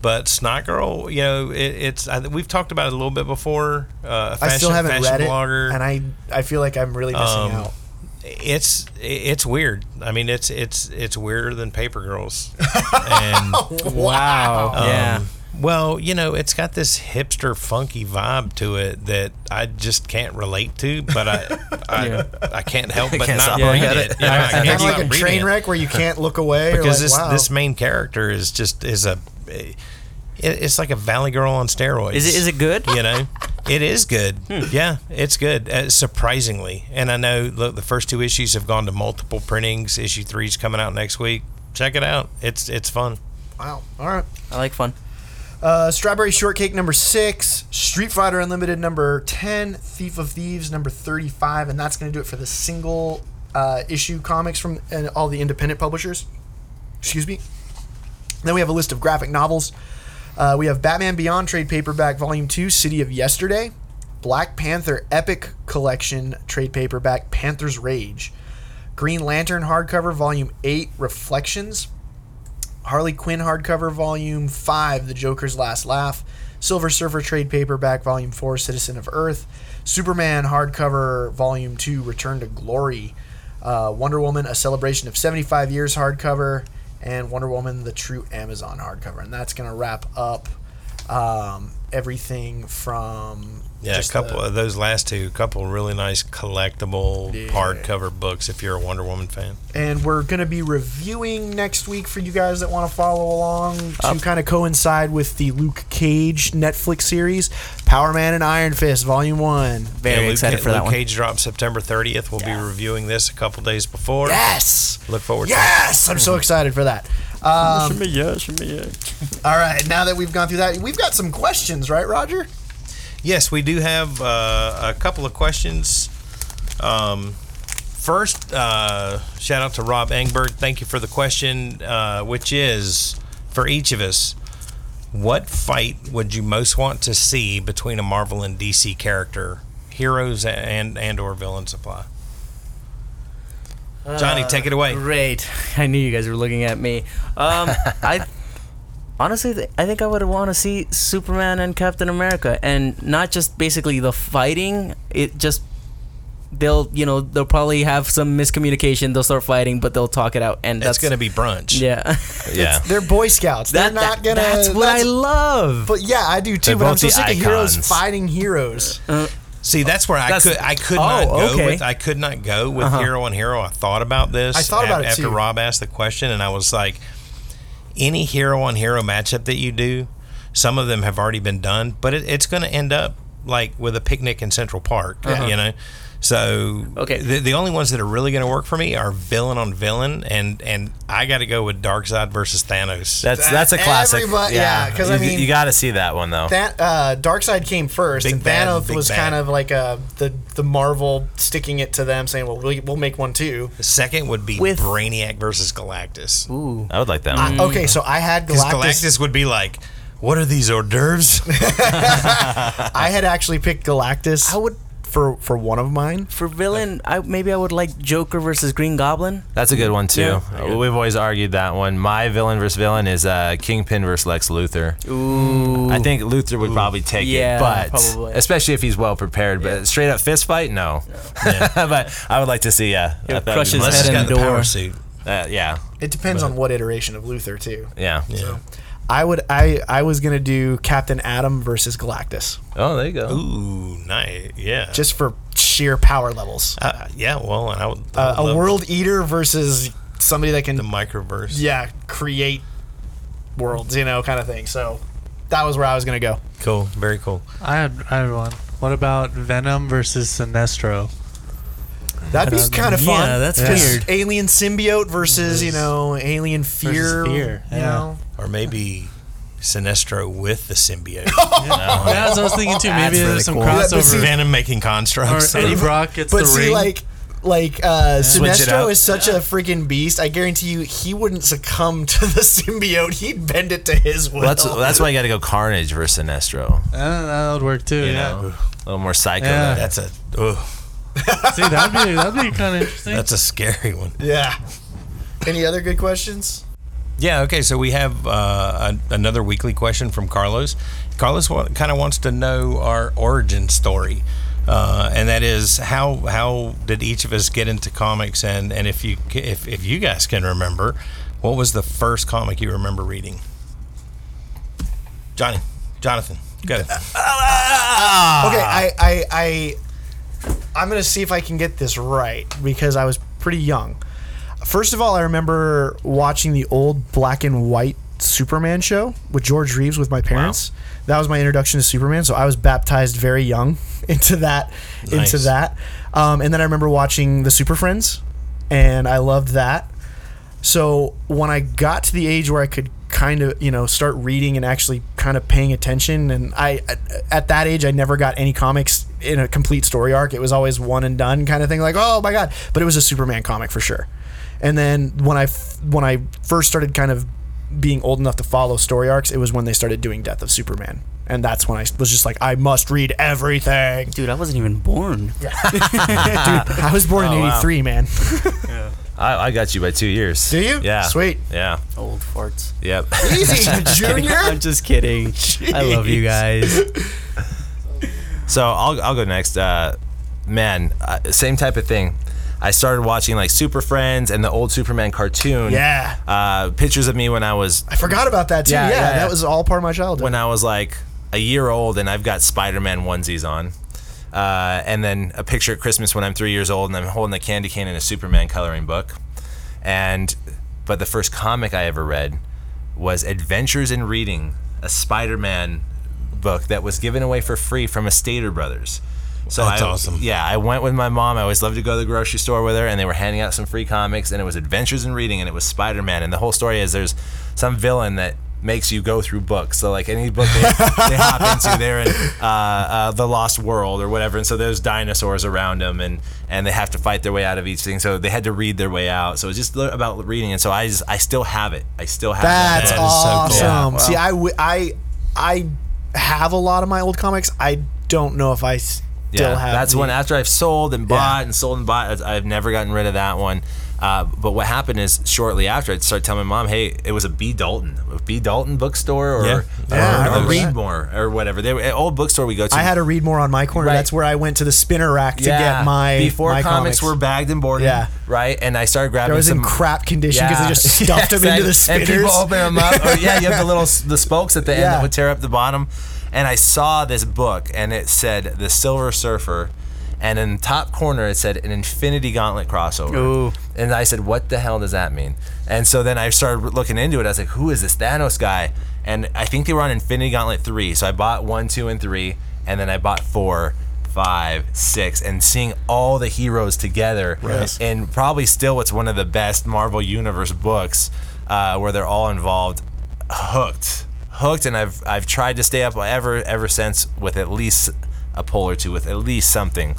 But Snot Girl, you know, it, it's I, we've talked about it a little bit before. Uh, I still haven't fashion read it, and I I feel like I'm really missing Um, out. it's it's weird. I mean, it's it's it's weirder than Paper Girls. [LAUGHS] and Wow. um, yeah. Well, you know, it's got this hipster, funky vibe to it that I just can't relate to, but I, [LAUGHS] I, Yeah. I can't help [LAUGHS] but Can't not read it. it. You know, I Kind can't of like a reading train it. wreck where you can't look away. or because like, this wow. this main character is just is a it, it's like a valley girl on steroids. Is it is it good? You know, it is good. Yeah, it's good. Uh, surprisingly, and I know look, the first two issues have gone to multiple printings. Issue three's coming out next week. Check it out. It's it's fun. wow. All right. I like fun. Uh, Strawberry Shortcake number six, Street Fighter Unlimited number ten, Thief of Thieves number thirty-five, and that's going to do it for the single uh, issue comics from uh, all the independent publishers. Excuse me. Then we have a list of graphic novels. Uh, we have Batman Beyond trade paperback volume two, City of Yesterday, Black Panther Epic Collection trade paperback, Panther's Rage, Green Lantern hardcover volume eight, Reflections, Harley Quinn hardcover volume 5 The Joker's Last Laugh, Silver Surfer trade paperback volume 4 Citizen of Earth, Superman hardcover volume 2 Return to Glory, uh, Wonder Woman A Celebration of 75 Years hardcover, and Wonder Woman The True Amazon hardcover. And that's to wrap up um, everything from Yeah, just a couple the- of those last two, a couple really nice collectible Yeah. hardcover books. If you're a Wonder Woman fan, and we're going to be reviewing next week for you guys that want to follow along to kind of coincide with the Luke Cage Netflix series, Power Man and Iron Fist, Volume One. Very Yeah, Luke, excited for Luke that one. Cage drops September 30th. We'll be reviewing this a couple days before. Yes, Look forward to it. yes, I'm so excited for that. Um, [LAUGHS] all right, now that we've gone through that, we've got some questions, right, Roger? Yes, we do have uh, a couple of questions. Um, first, uh, shout out to Rob Engberg. Thank you for the question, uh, which is for each of us. What fight would you most want to see between a Marvel and DC character, heroes and and or villain supply? Johnny, take it away. Great. [LAUGHS] I knew you guys were looking at me. Um, [LAUGHS] I honestly, th- I think I would want to see Superman and Captain America, and not just basically the fighting. It just they'll, you know, they'll probably have some miscommunication. They'll start fighting, but they'll talk it out, and That's that's going to be brunch. yeah. [LAUGHS] Yeah. They're Boy Scouts. They're That- not that- gonna. That's what I love. But yeah, I do too. They're But I'm both so the sick of heroes icons. fighting heroes. See, that's where I That's- could I could Oh, not go okay. with I could not go with Uh-huh. hero on hero. I thought about this. I thought about it after too. Rob asked the question, and I was like, any hero on hero matchup that you do, some of them have already been done, but it, it's going to end up like with a picnic in Central Park. You know. So Okay. the, the only ones that are really going to work for me are villain on villain, and and I got to go with Darkseid versus Thanos. That's that's a classic. Everybody- yeah, 'cause I You- mean- you got to see that one though. That uh, Darkseid came first, Big and bad, Thanos big was bad. kind of like uh the the Marvel sticking it to them, saying, "Well, we, we'll make one too." the second would be With- Brainiac versus Galactus. Ooh. I would like that I- one. okay, so I had Because Galactus. Galactus would be like, "What are these hors d'oeuvres?" [LAUGHS] [LAUGHS] I had actually picked Galactus. I would for for one of mine. for villain. I maybe I would like Joker versus Green Goblin. That's a good one too. Yeah. Uh, We've always argued that one. My villain versus villain is uh, Kingpin versus Lex Luthor. Ooh. I think Luthor would probably take Yeah, it, but probably. especially if he's well prepared. But straight up fist fight, no. [LAUGHS] but I would like to see. Uh, He'll crush his my- Unless he's head in the the power suit. Uh, yeah, It depends on what iteration of Luthor too. yeah. Yeah. I would I I was gonna do Captain Atom versus Galactus Oh, there you go. Ooh, nice. Yeah. just for sheer power levels. Uh, yeah, well, and I would. I Uh, a love world eater versus somebody that can the microverse. yeah create worlds, you know, kind of thing. So that was where I was gonna go. Cool. Very cool. I had I had one. What about Venom versus Sinestro? That'd be kind of fun. yeah, that's Just weird. Alien symbiote versus you know alien fear. fear, You yeah. know, Or maybe Sinestro with the symbiote. [LAUGHS] Yeah, that's what I was thinking too. Maybe That's really there's some cool. Yeah, but crossover. see- Venom making or constructs. Eddie Brock gets but the see, ring. like like uh, Switch it Sinestro is such a freaking beast. I guarantee you, he wouldn't succumb to the [LAUGHS] symbiote. He'd bend it to his will. Well, that's that's why you got to go Carnage versus Sinestro. Uh, that would work too. You yeah. know, a little more psycho. Yeah. there. That's a. Oh, [LAUGHS] See, that'd be that'd be kind of interesting. that's a scary one. yeah. Any other good questions? Yeah. Okay. So we have uh, a, another weekly question from Carlos. Carlos wa- kind of wants to know our origin story, uh, and that is how how did each of us get into comics, and and if you if if you guys can remember, what was the first comic you remember reading? Johnny, Jonathan, go. [LAUGHS] Okay, I, I, I, I'm gonna see if I can get this right because I was pretty young. First of all, I remember watching the old black and white Superman show with George Reeves with my parents. That was my introduction to Superman. So I was baptized very young [LAUGHS] into that, into that. Um, and then I remember watching the Super Friends, and I loved that. So when I got to the age where I could kind of, you know, start reading and actually kind of paying attention, and I at that age I never got any comics in a complete story arc. It was always one and done kind of thing, like oh my god. But it was a Superman comic for sure. And then when I f- when I first started kind of being old enough to follow story arcs, it was when they started doing Death of Superman. And that's when I was just like, I must read everything. Dude, I wasn't even born. [LAUGHS] I was born in Oh, wow. '83, man. I, I got you by two years. Do you? Yeah. Sweet. Yeah. Old farts. Yep. Easy, [LAUGHS] Junior. I'm just kidding. I love you guys. So I'll, I'll go next. Uh, man, uh, same type of thing. I started watching like Super Friends and the old Superman cartoon. Yeah. Uh, pictures of me when I was I forgot about that too. Yeah, Yeah, yeah, that was all part of my childhood. when I was like a year old, and I've got Spider-Man onesies on. Uh, and then a picture at Christmas when I'm three years old, and I'm holding a candy cane and a Superman coloring book. And but the first comic I ever read was Adventures in Reading, a Spider-Man book that was given away for free from Stater Brothers. So That's I, awesome. Yeah, I went with my mom. I always loved to go to the grocery store with her, and they were handing out some free comics, and it was Adventures in Reading, and it was Spider Man. And the whole story is there's some villain that makes you go through books. So like any book they, they [LAUGHS] hop into, they're in uh, uh, the Lost World or whatever, and so there's dinosaurs around them, and and they have to fight their way out of each thing. So they had to read their way out. So it's just about reading, and so I just I still have it. I still have That's that. That is so cool. awesome. Yeah. See, I, w- I I have a lot of my old comics. I don't know if I still Yeah, have. that's the- one after I've sold and bought Yeah. and sold and bought. I've never gotten rid of that one. Uh, but what happened is shortly after, I'd start telling my mom, "Hey, it was a B Dalton, a B Dalton bookstore, or, Yeah. Yeah, I or a remember that. Readmore, or whatever. They were an old bookstore we go to. I had a read more on my corner. Right. That's where I went to the spinner rack to get my before my comics, were bagged and boarded. Yeah. right. And I started grabbing. There was some, in crap condition because they just [LAUGHS] stuffed them into the exactly. spinners. And people open them up. Or, yeah, you have the [LAUGHS] little the spokes at the end that would tear up the bottom. And I saw this book, and it said the Silver Surfer, and in the top corner it said an Infinity Gauntlet crossover. Ooh. And I said, "What the hell does that mean?" And so then I started looking into it. I was like, "Who is this Thanos guy?" And I think they were on Infinity Gauntlet three. So I bought one, two, and three, and then I bought four, five, six, and seeing all the heroes together, Right. and probably still what's one of the best Marvel Universe books, uh, where they're all involved, hooked, hooked, and I've I've tried to stay up ever ever since with at least a pull or two, with at least something.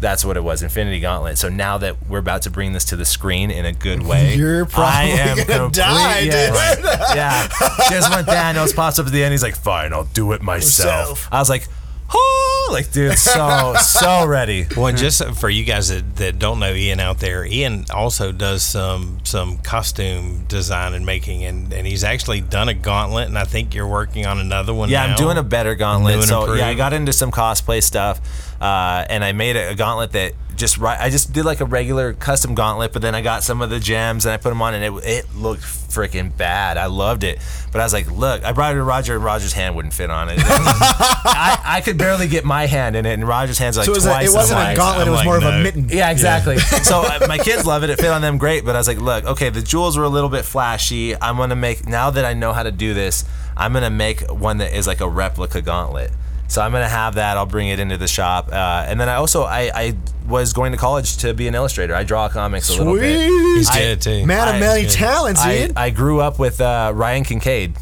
That's what it was, Infinity Gauntlet. So now that we're about to bring this to the screen in a good way, [LAUGHS] You're probably I am gonna complete- die, yeah, dude. yeah. Just when Thanos pops up at the end, he's like, "Fine, I'll do it myself." Myself. I was like, [LAUGHS] "Oh, like, dude, so so ready." Well, just for you guys that, that don't know Ian out there, Ian also does some some costume design and making, and, and he's actually done a gauntlet, and I think you're working on another one. Yeah, I'm doing a better gauntlet. New So yeah, I got into some cosplay stuff, uh, and I made a, a gauntlet that just right. I just did like a regular custom gauntlet, but then I got some of the gems and I put them on, and it it looked freaking bad. I loved it, but I was like, look, I brought it to Roger, and Roger's hand wouldn't fit on it. [LAUGHS] I, I could barely get my hand in it, and Roger's hand's like So it, was a, twice. it wasn't a gauntlet. I'm it was like, more of a mitten. Yeah, exactly. [LAUGHS] so uh, my kids love it. It fit on them great. But I was like, look, okay, the jewels were a little bit flashy. I'm gonna make now that I know how to do this. I'm gonna make one that is like a replica gauntlet. So I'm gonna have that. I'll bring it into the shop. Uh, and then I also I, I was going to college to be an illustrator. I draw comics a little bit. Sweet. He's I- good too. Man of many talents, I, Ian. I grew up with uh, Ryan Kincaid.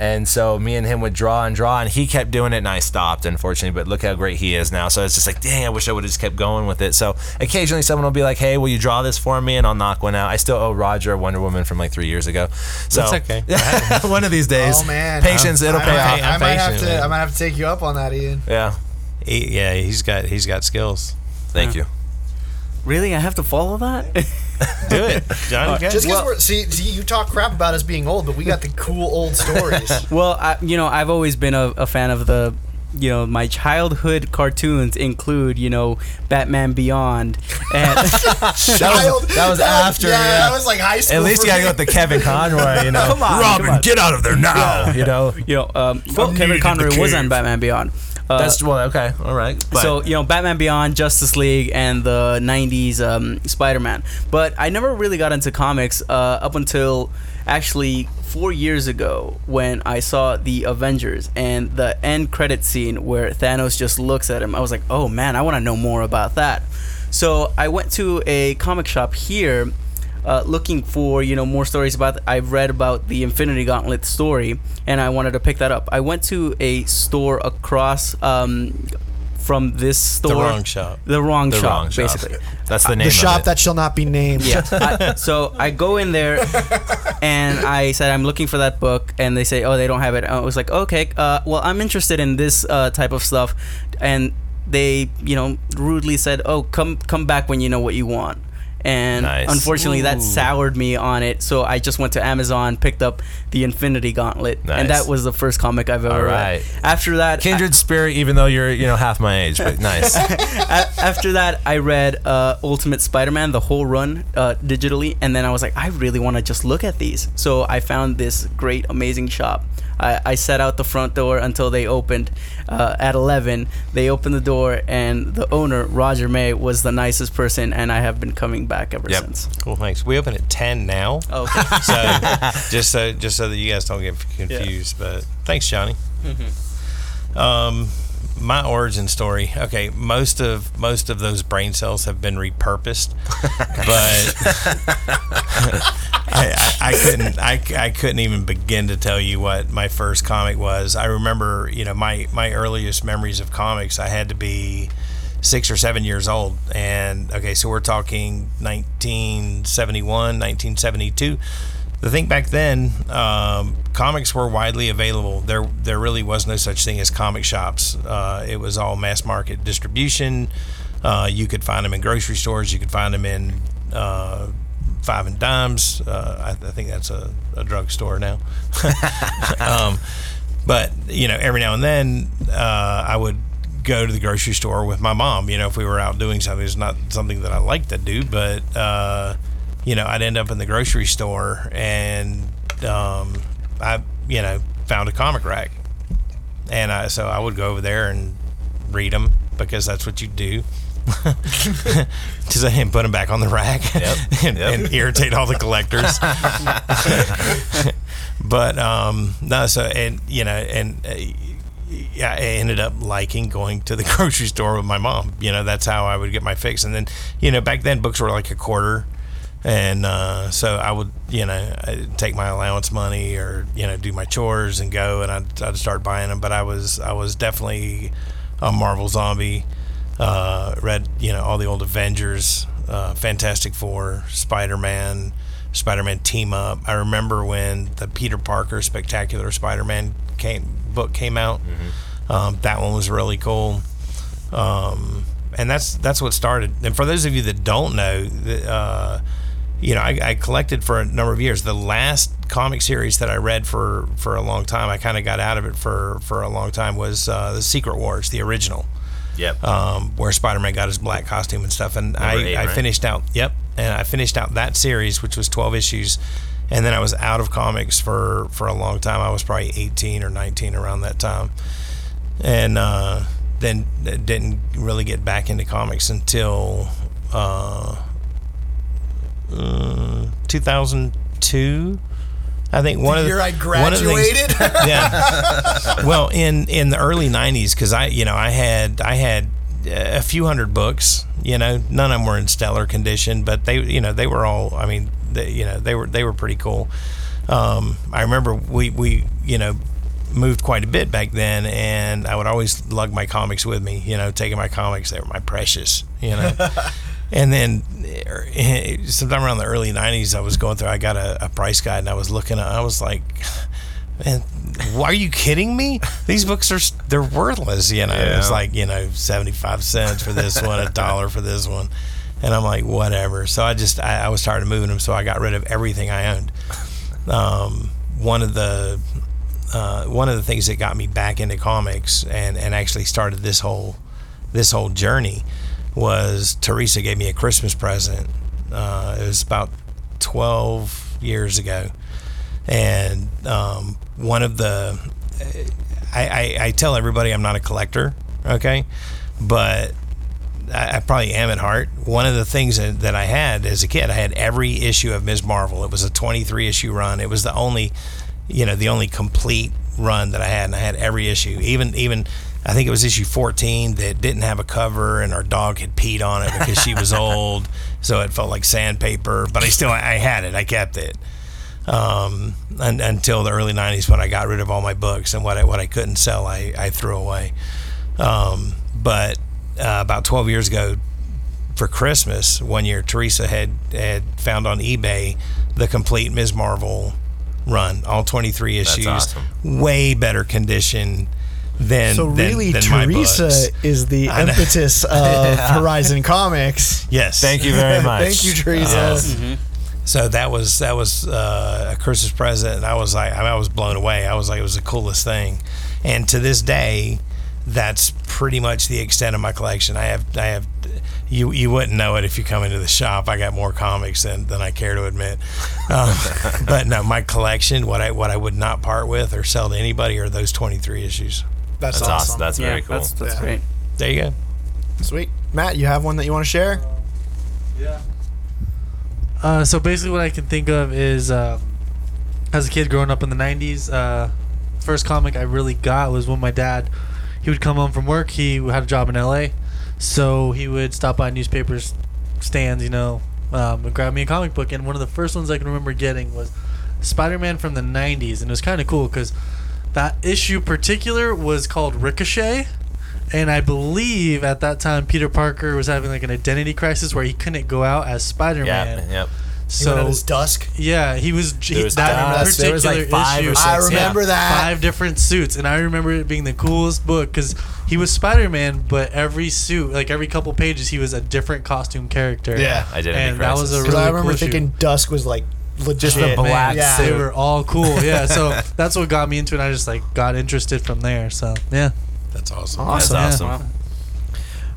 And so me and him would draw and draw, and he kept doing it, and I stopped, unfortunately. But look how great he is now. So it's just like, dang, I wish I would have just kept going with it. So occasionally someone will be like, hey, will you draw this for me? And I'll knock one out. I still owe Roger a Wonder Woman from like three years ago. So That's okay. [LAUGHS] one of these days. oh man, patience, it'll I pay might- off. I'm I might have to. I might have to take you up on that, Ian. Yeah, He, yeah, he's got he's got skills. thank you. Really? I have to follow that? [LAUGHS] Do it, Johnny. go. Just because Well- we're see, see, you talk crap about us being old, but we got the cool old stories. [LAUGHS] well, I, you know, I've always been a, a fan of the you know my childhood cartoons include you know Batman Beyond and Child, [LAUGHS] that was after, Yeah, yeah. that was like high school. At least for you gotta me. go with the Kevin Conroy, you know. Come on, Robin, come on. get out of there now. You know. you know um, well, Kevin needed in the Conroy was on. Batman Beyond. Uh, That's well, okay, all right. But so you know Batman Beyond, Justice League, and the '90s um, Spider-Man. But I never really got into comics uh, up until actually four years ago when I saw the Avengers and the end credit scene where Thanos just looks at him. I was like, oh man, I want to know more about that. So I went to a comic shop here. Uh, looking for you know more stories about I've read about the Infinity Gauntlet story and I wanted to pick that up. I went to a store across um, from this store. The wrong shop. The wrong the shop, wrong shop. basically. That's the name. the shop it. that shall not be named. Yeah. [LAUGHS] I, so I go in there and I said I'm looking for that book, and they say, oh, they don't have it. I was like, okay, uh, well, I'm interested in this uh, type of stuff, and they, you know, rudely said, oh, come come back when you know what you want. And Nice. unfortunately, that soured me on it. So I just went to Amazon, picked up the Infinity Gauntlet, and that was the first comic I've ever All read. After that, Kindred Spirit, even though you're you know half my age, but [LAUGHS] nice. after that, I read uh, Ultimate Spider-Man, the whole run uh, digitally, and then I was like, I really want to just look at these. So I found this great, amazing shop. I, I sat out the front door until they opened uh, at 11. They opened the door, and the owner, Roger May, was the nicest person, and I have been coming back ever Yep. since. Cool, thanks. We open at ten now. Oh, okay. so [LAUGHS] just so just so that you guys don't get confused. But thanks, Johnny. Um, my origin story. Okay, most of most of those brain cells have been repurposed, [LAUGHS] but [LAUGHS] I, I, I couldn't I, I couldn't even begin to tell you what my first comic was. I remember, you know, my my earliest memories of comics. I had to be six or seven years old, and okay, so we're talking 1971, 1972. The thing back then, um, comics were widely available. There, there really was no such thing as comic shops. Uh, it was all mass market distribution. Uh, you could find them in grocery stores. You could find them in uh, five and dimes. Uh, I, I think that's a, a drugstore now. [LAUGHS] um, but you know, every now and then, uh, I would go to the grocery store with my mom. You know, if we were out doing something, it's not something that I like to do, but uh, you know, I'd end up in the grocery store and um, I, you know, found a comic rack, and I, so I would go over there and read them because that's what you do. Because I didn't put them back on the rack Yep, [LAUGHS] and, yep. and irritate all the collectors. [LAUGHS] but um, no, so and you know, and uh, yeah, I ended up liking going to the [LAUGHS] grocery store with my mom. You know, that's how I would get my fix. And then, you know, back then books were like a quarter. And uh, so I would, you know, I'd take my allowance money or you know do my chores and go, and I'd, I'd start buying them. But I was I was definitely a Marvel zombie. Uh, read you know all the old Avengers, uh, Fantastic Four, Spider Man, Spider Man team up. I remember when the Peter Parker Spectacular Spider Man came book came out. Um, that one was really cool. Um, and that's that's what started. And for those of you that don't know, the, uh, you know, I, I collected for a number of years. The last comic series that I read for for a long time, I kind of got out of it for for a long time, was uh, the Secret Wars, the original Yep. um, where Spider-Man got his black costume and stuff. And I, eight, I right? finished out, yep, and I finished out that series, which was 12 issues. And then I was out of comics for, for a long time. I was probably 18 or 19 around that time. And uh, then didn't really get back into comics until uh, uh, 2002. I think one of the year I the things- graduated. [LAUGHS] yeah. Well, in in the early '90s, because I, you know, I had I had a few hundred books. You know, none of them were in stellar condition, but they, you know, they were all. I mean, they, you know, they were they were pretty cool. Um, I remember we we you know moved quite a bit back then, and I would always lug my comics with me. You know, taking my comics, they were my precious. You know. [LAUGHS] And then, eh, sometime around the early '90s, I was going through. I got a, a price guide, and I was looking. at I was like, "Man, why are you kidding me? These books are they're worthless." You know, it's like you know, seventy-five cents for this one, a [LAUGHS] dollar for this one, and I'm like, whatever. So I just I, I was tired of moving them, so I got rid of everything I owned. Um, one of the uh, one of the things that got me back into comics and, and actually started this whole this whole journey was Teresa gave me a Christmas present. Uh, it was about twelve years ago, and um, one of the I, I, I tell everybody I'm not a collector, okay, but I, I probably am at heart. One of the things that, that I had as a kid, I had every issue of Ms. Marvel. It was a 23 issue run. It was the only, you know, the only complete run that I had, and I had every issue. Even even I think it was issue 14 that didn't have a cover, and our dog had peed on it because she was [LAUGHS] old, so it felt like sandpaper. But I still I had it. I kept it. Um, un, until the early 90s when I got rid of all my books and what I, what I couldn't sell, I, I threw away. Um, but uh, about 12 years ago for Christmas, one year, Teresa had, had found on eBay the complete Ms. Marvel run, all 23 issues, awesome. way better condition than So really, than my Teresa books. is the [LAUGHS] I know. impetus of [LAUGHS] [LAUGHS] Horizon Comics. Yes. Thank you very much. Thank you, Teresa. Yes. So that was that was uh, a Christmas present, and I was like, I, mean, I was blown away. I was like, it was the coolest thing, and to this day, that's pretty much the extent of my collection. I have I have you you wouldn't know it if you come into the shop. I got more comics than, than I care to admit, um, but no, my collection, what I what I would not part with or sell to anybody are those twenty three issues. That's, That's awesome. That's yeah, very cool. that's that's Yeah. great. There you go. Sweet. Matt, you have one that you want to share? Yeah. Uh, so basically, what I can think of is, um, as a kid growing up in the '90s, uh, first comic I really got was when my dad, he would come home from work. He had a job in LA, so he would stop by newspapers stands, you know, um, and grab me a comic book. And one of the first ones I can remember getting was Spider-Man from the '90s, and it was kind of cool because that issue particular was called Ricochet. And I believe at that time Peter Parker was having like an identity crisis where he couldn't go out as Spider Man. Yeah, yep. So So his dusk. yeah, he was he, was that Dusk, particular there was, like, five issue. or six, I remember that. Five different suits, and I remember it being the coolest book because he was Spider Man, but every suit, like every couple pages, he was a different costume character. Yeah. I did. and that was a crisis. Because really I remember cool issue. thinking dusk was like legit. Just the black yeah. They were all cool, [LAUGHS] yeah. So that's what got me into it. I just like got interested from there. So yeah, That's awesome. That's Awesome. awesome.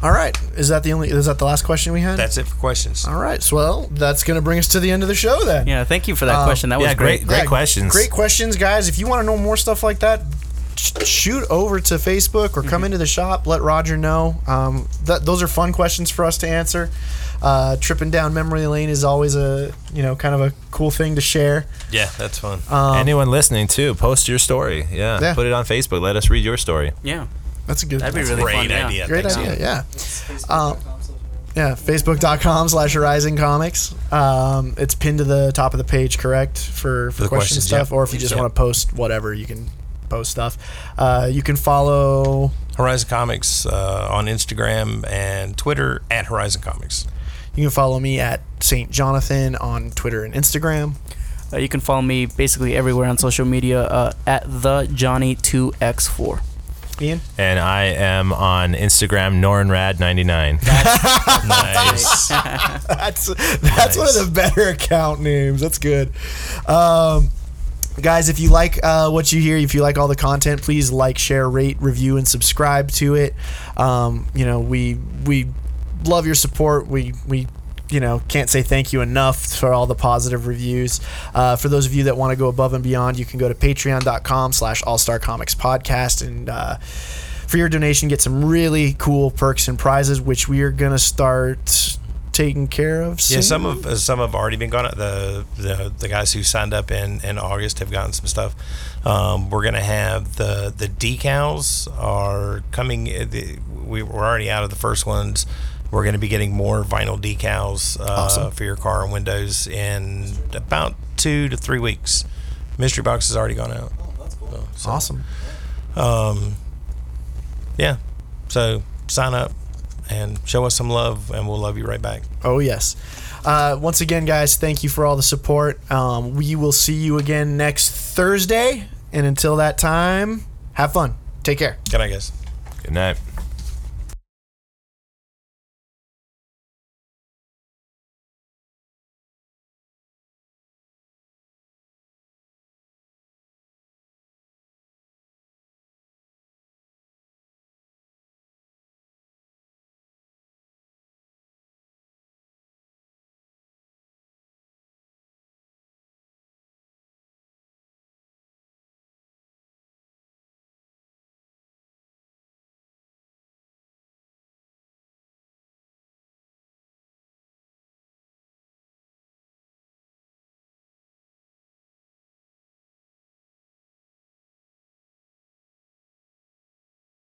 All right. Is that the only? Is that the last question we had? That's it for questions. All right. So, well, that's going to bring us to the end of the show then. Yeah, thank you for that Um, question. That was yeah, great. great, great Yeah, questions. Great questions, guys. If you want to know more stuff like that, sh- shoot over to Facebook or Mm-hmm. come into the shop. Let Roger know. Um, that those are fun questions for us to answer. Uh, tripping down memory lane is always a you know kind of a cool thing to share. Yeah, that's fun. Um, Anyone listening too, post your story. Yeah, Yeah. put it on Facebook. Let us read your story. Yeah, that's a good. that'd be that's really Great fun. yeah. idea. Great Thanks, idea. Ian. Yeah. Um, yeah. Facebook.com slash Horizon Comics. Um, it's pinned to the top of the page, correct? For, for, the question questions, stuff. yeah. Or if you just Yeah. want to post whatever, you can post stuff. Uh, you can follow. Horizon Comics uh, on Instagram and Twitter at Horizon Comics. You can follow me at Saint Jonathan on Twitter and Instagram. Uh, you can follow me basically everywhere on social media uh, at the Johnny Two X Four. Ian. And I am on Instagram, Nornrad99. [LAUGHS] Nice. That's that's one of the better account names. That's good. Um, guys, if you like uh, what you hear, if you like all the content, please like, share, rate, review, and subscribe to it. Um, you know, we we love your support. We we you know can't say thank you enough for all the positive reviews. Uh, for those of you that want to go above and beyond, you can go to patreon.com slash all star comics podcast and uh, for your donation get some really cool perks and prizes which we are going to start taking care of soon. yeah, some of uh, some have already been gone. The the the guys who signed up in, in August have gotten some stuff. Um, we're gonna have the the decals are coming. uh, The, we, we're already out of the first ones. We're going to be getting more vinyl decals uh, Awesome. for your car and windows in about two to three weeks. Mystery box has already gone out. So, so, awesome Um, yeah. So sign up and show us some love, and we'll love you right back. Oh yes. Uh, once again, guys, thank you for all the support. Um, we will see you again next Thursday, and until that time, have fun. Take care. Good night, guys. Good night.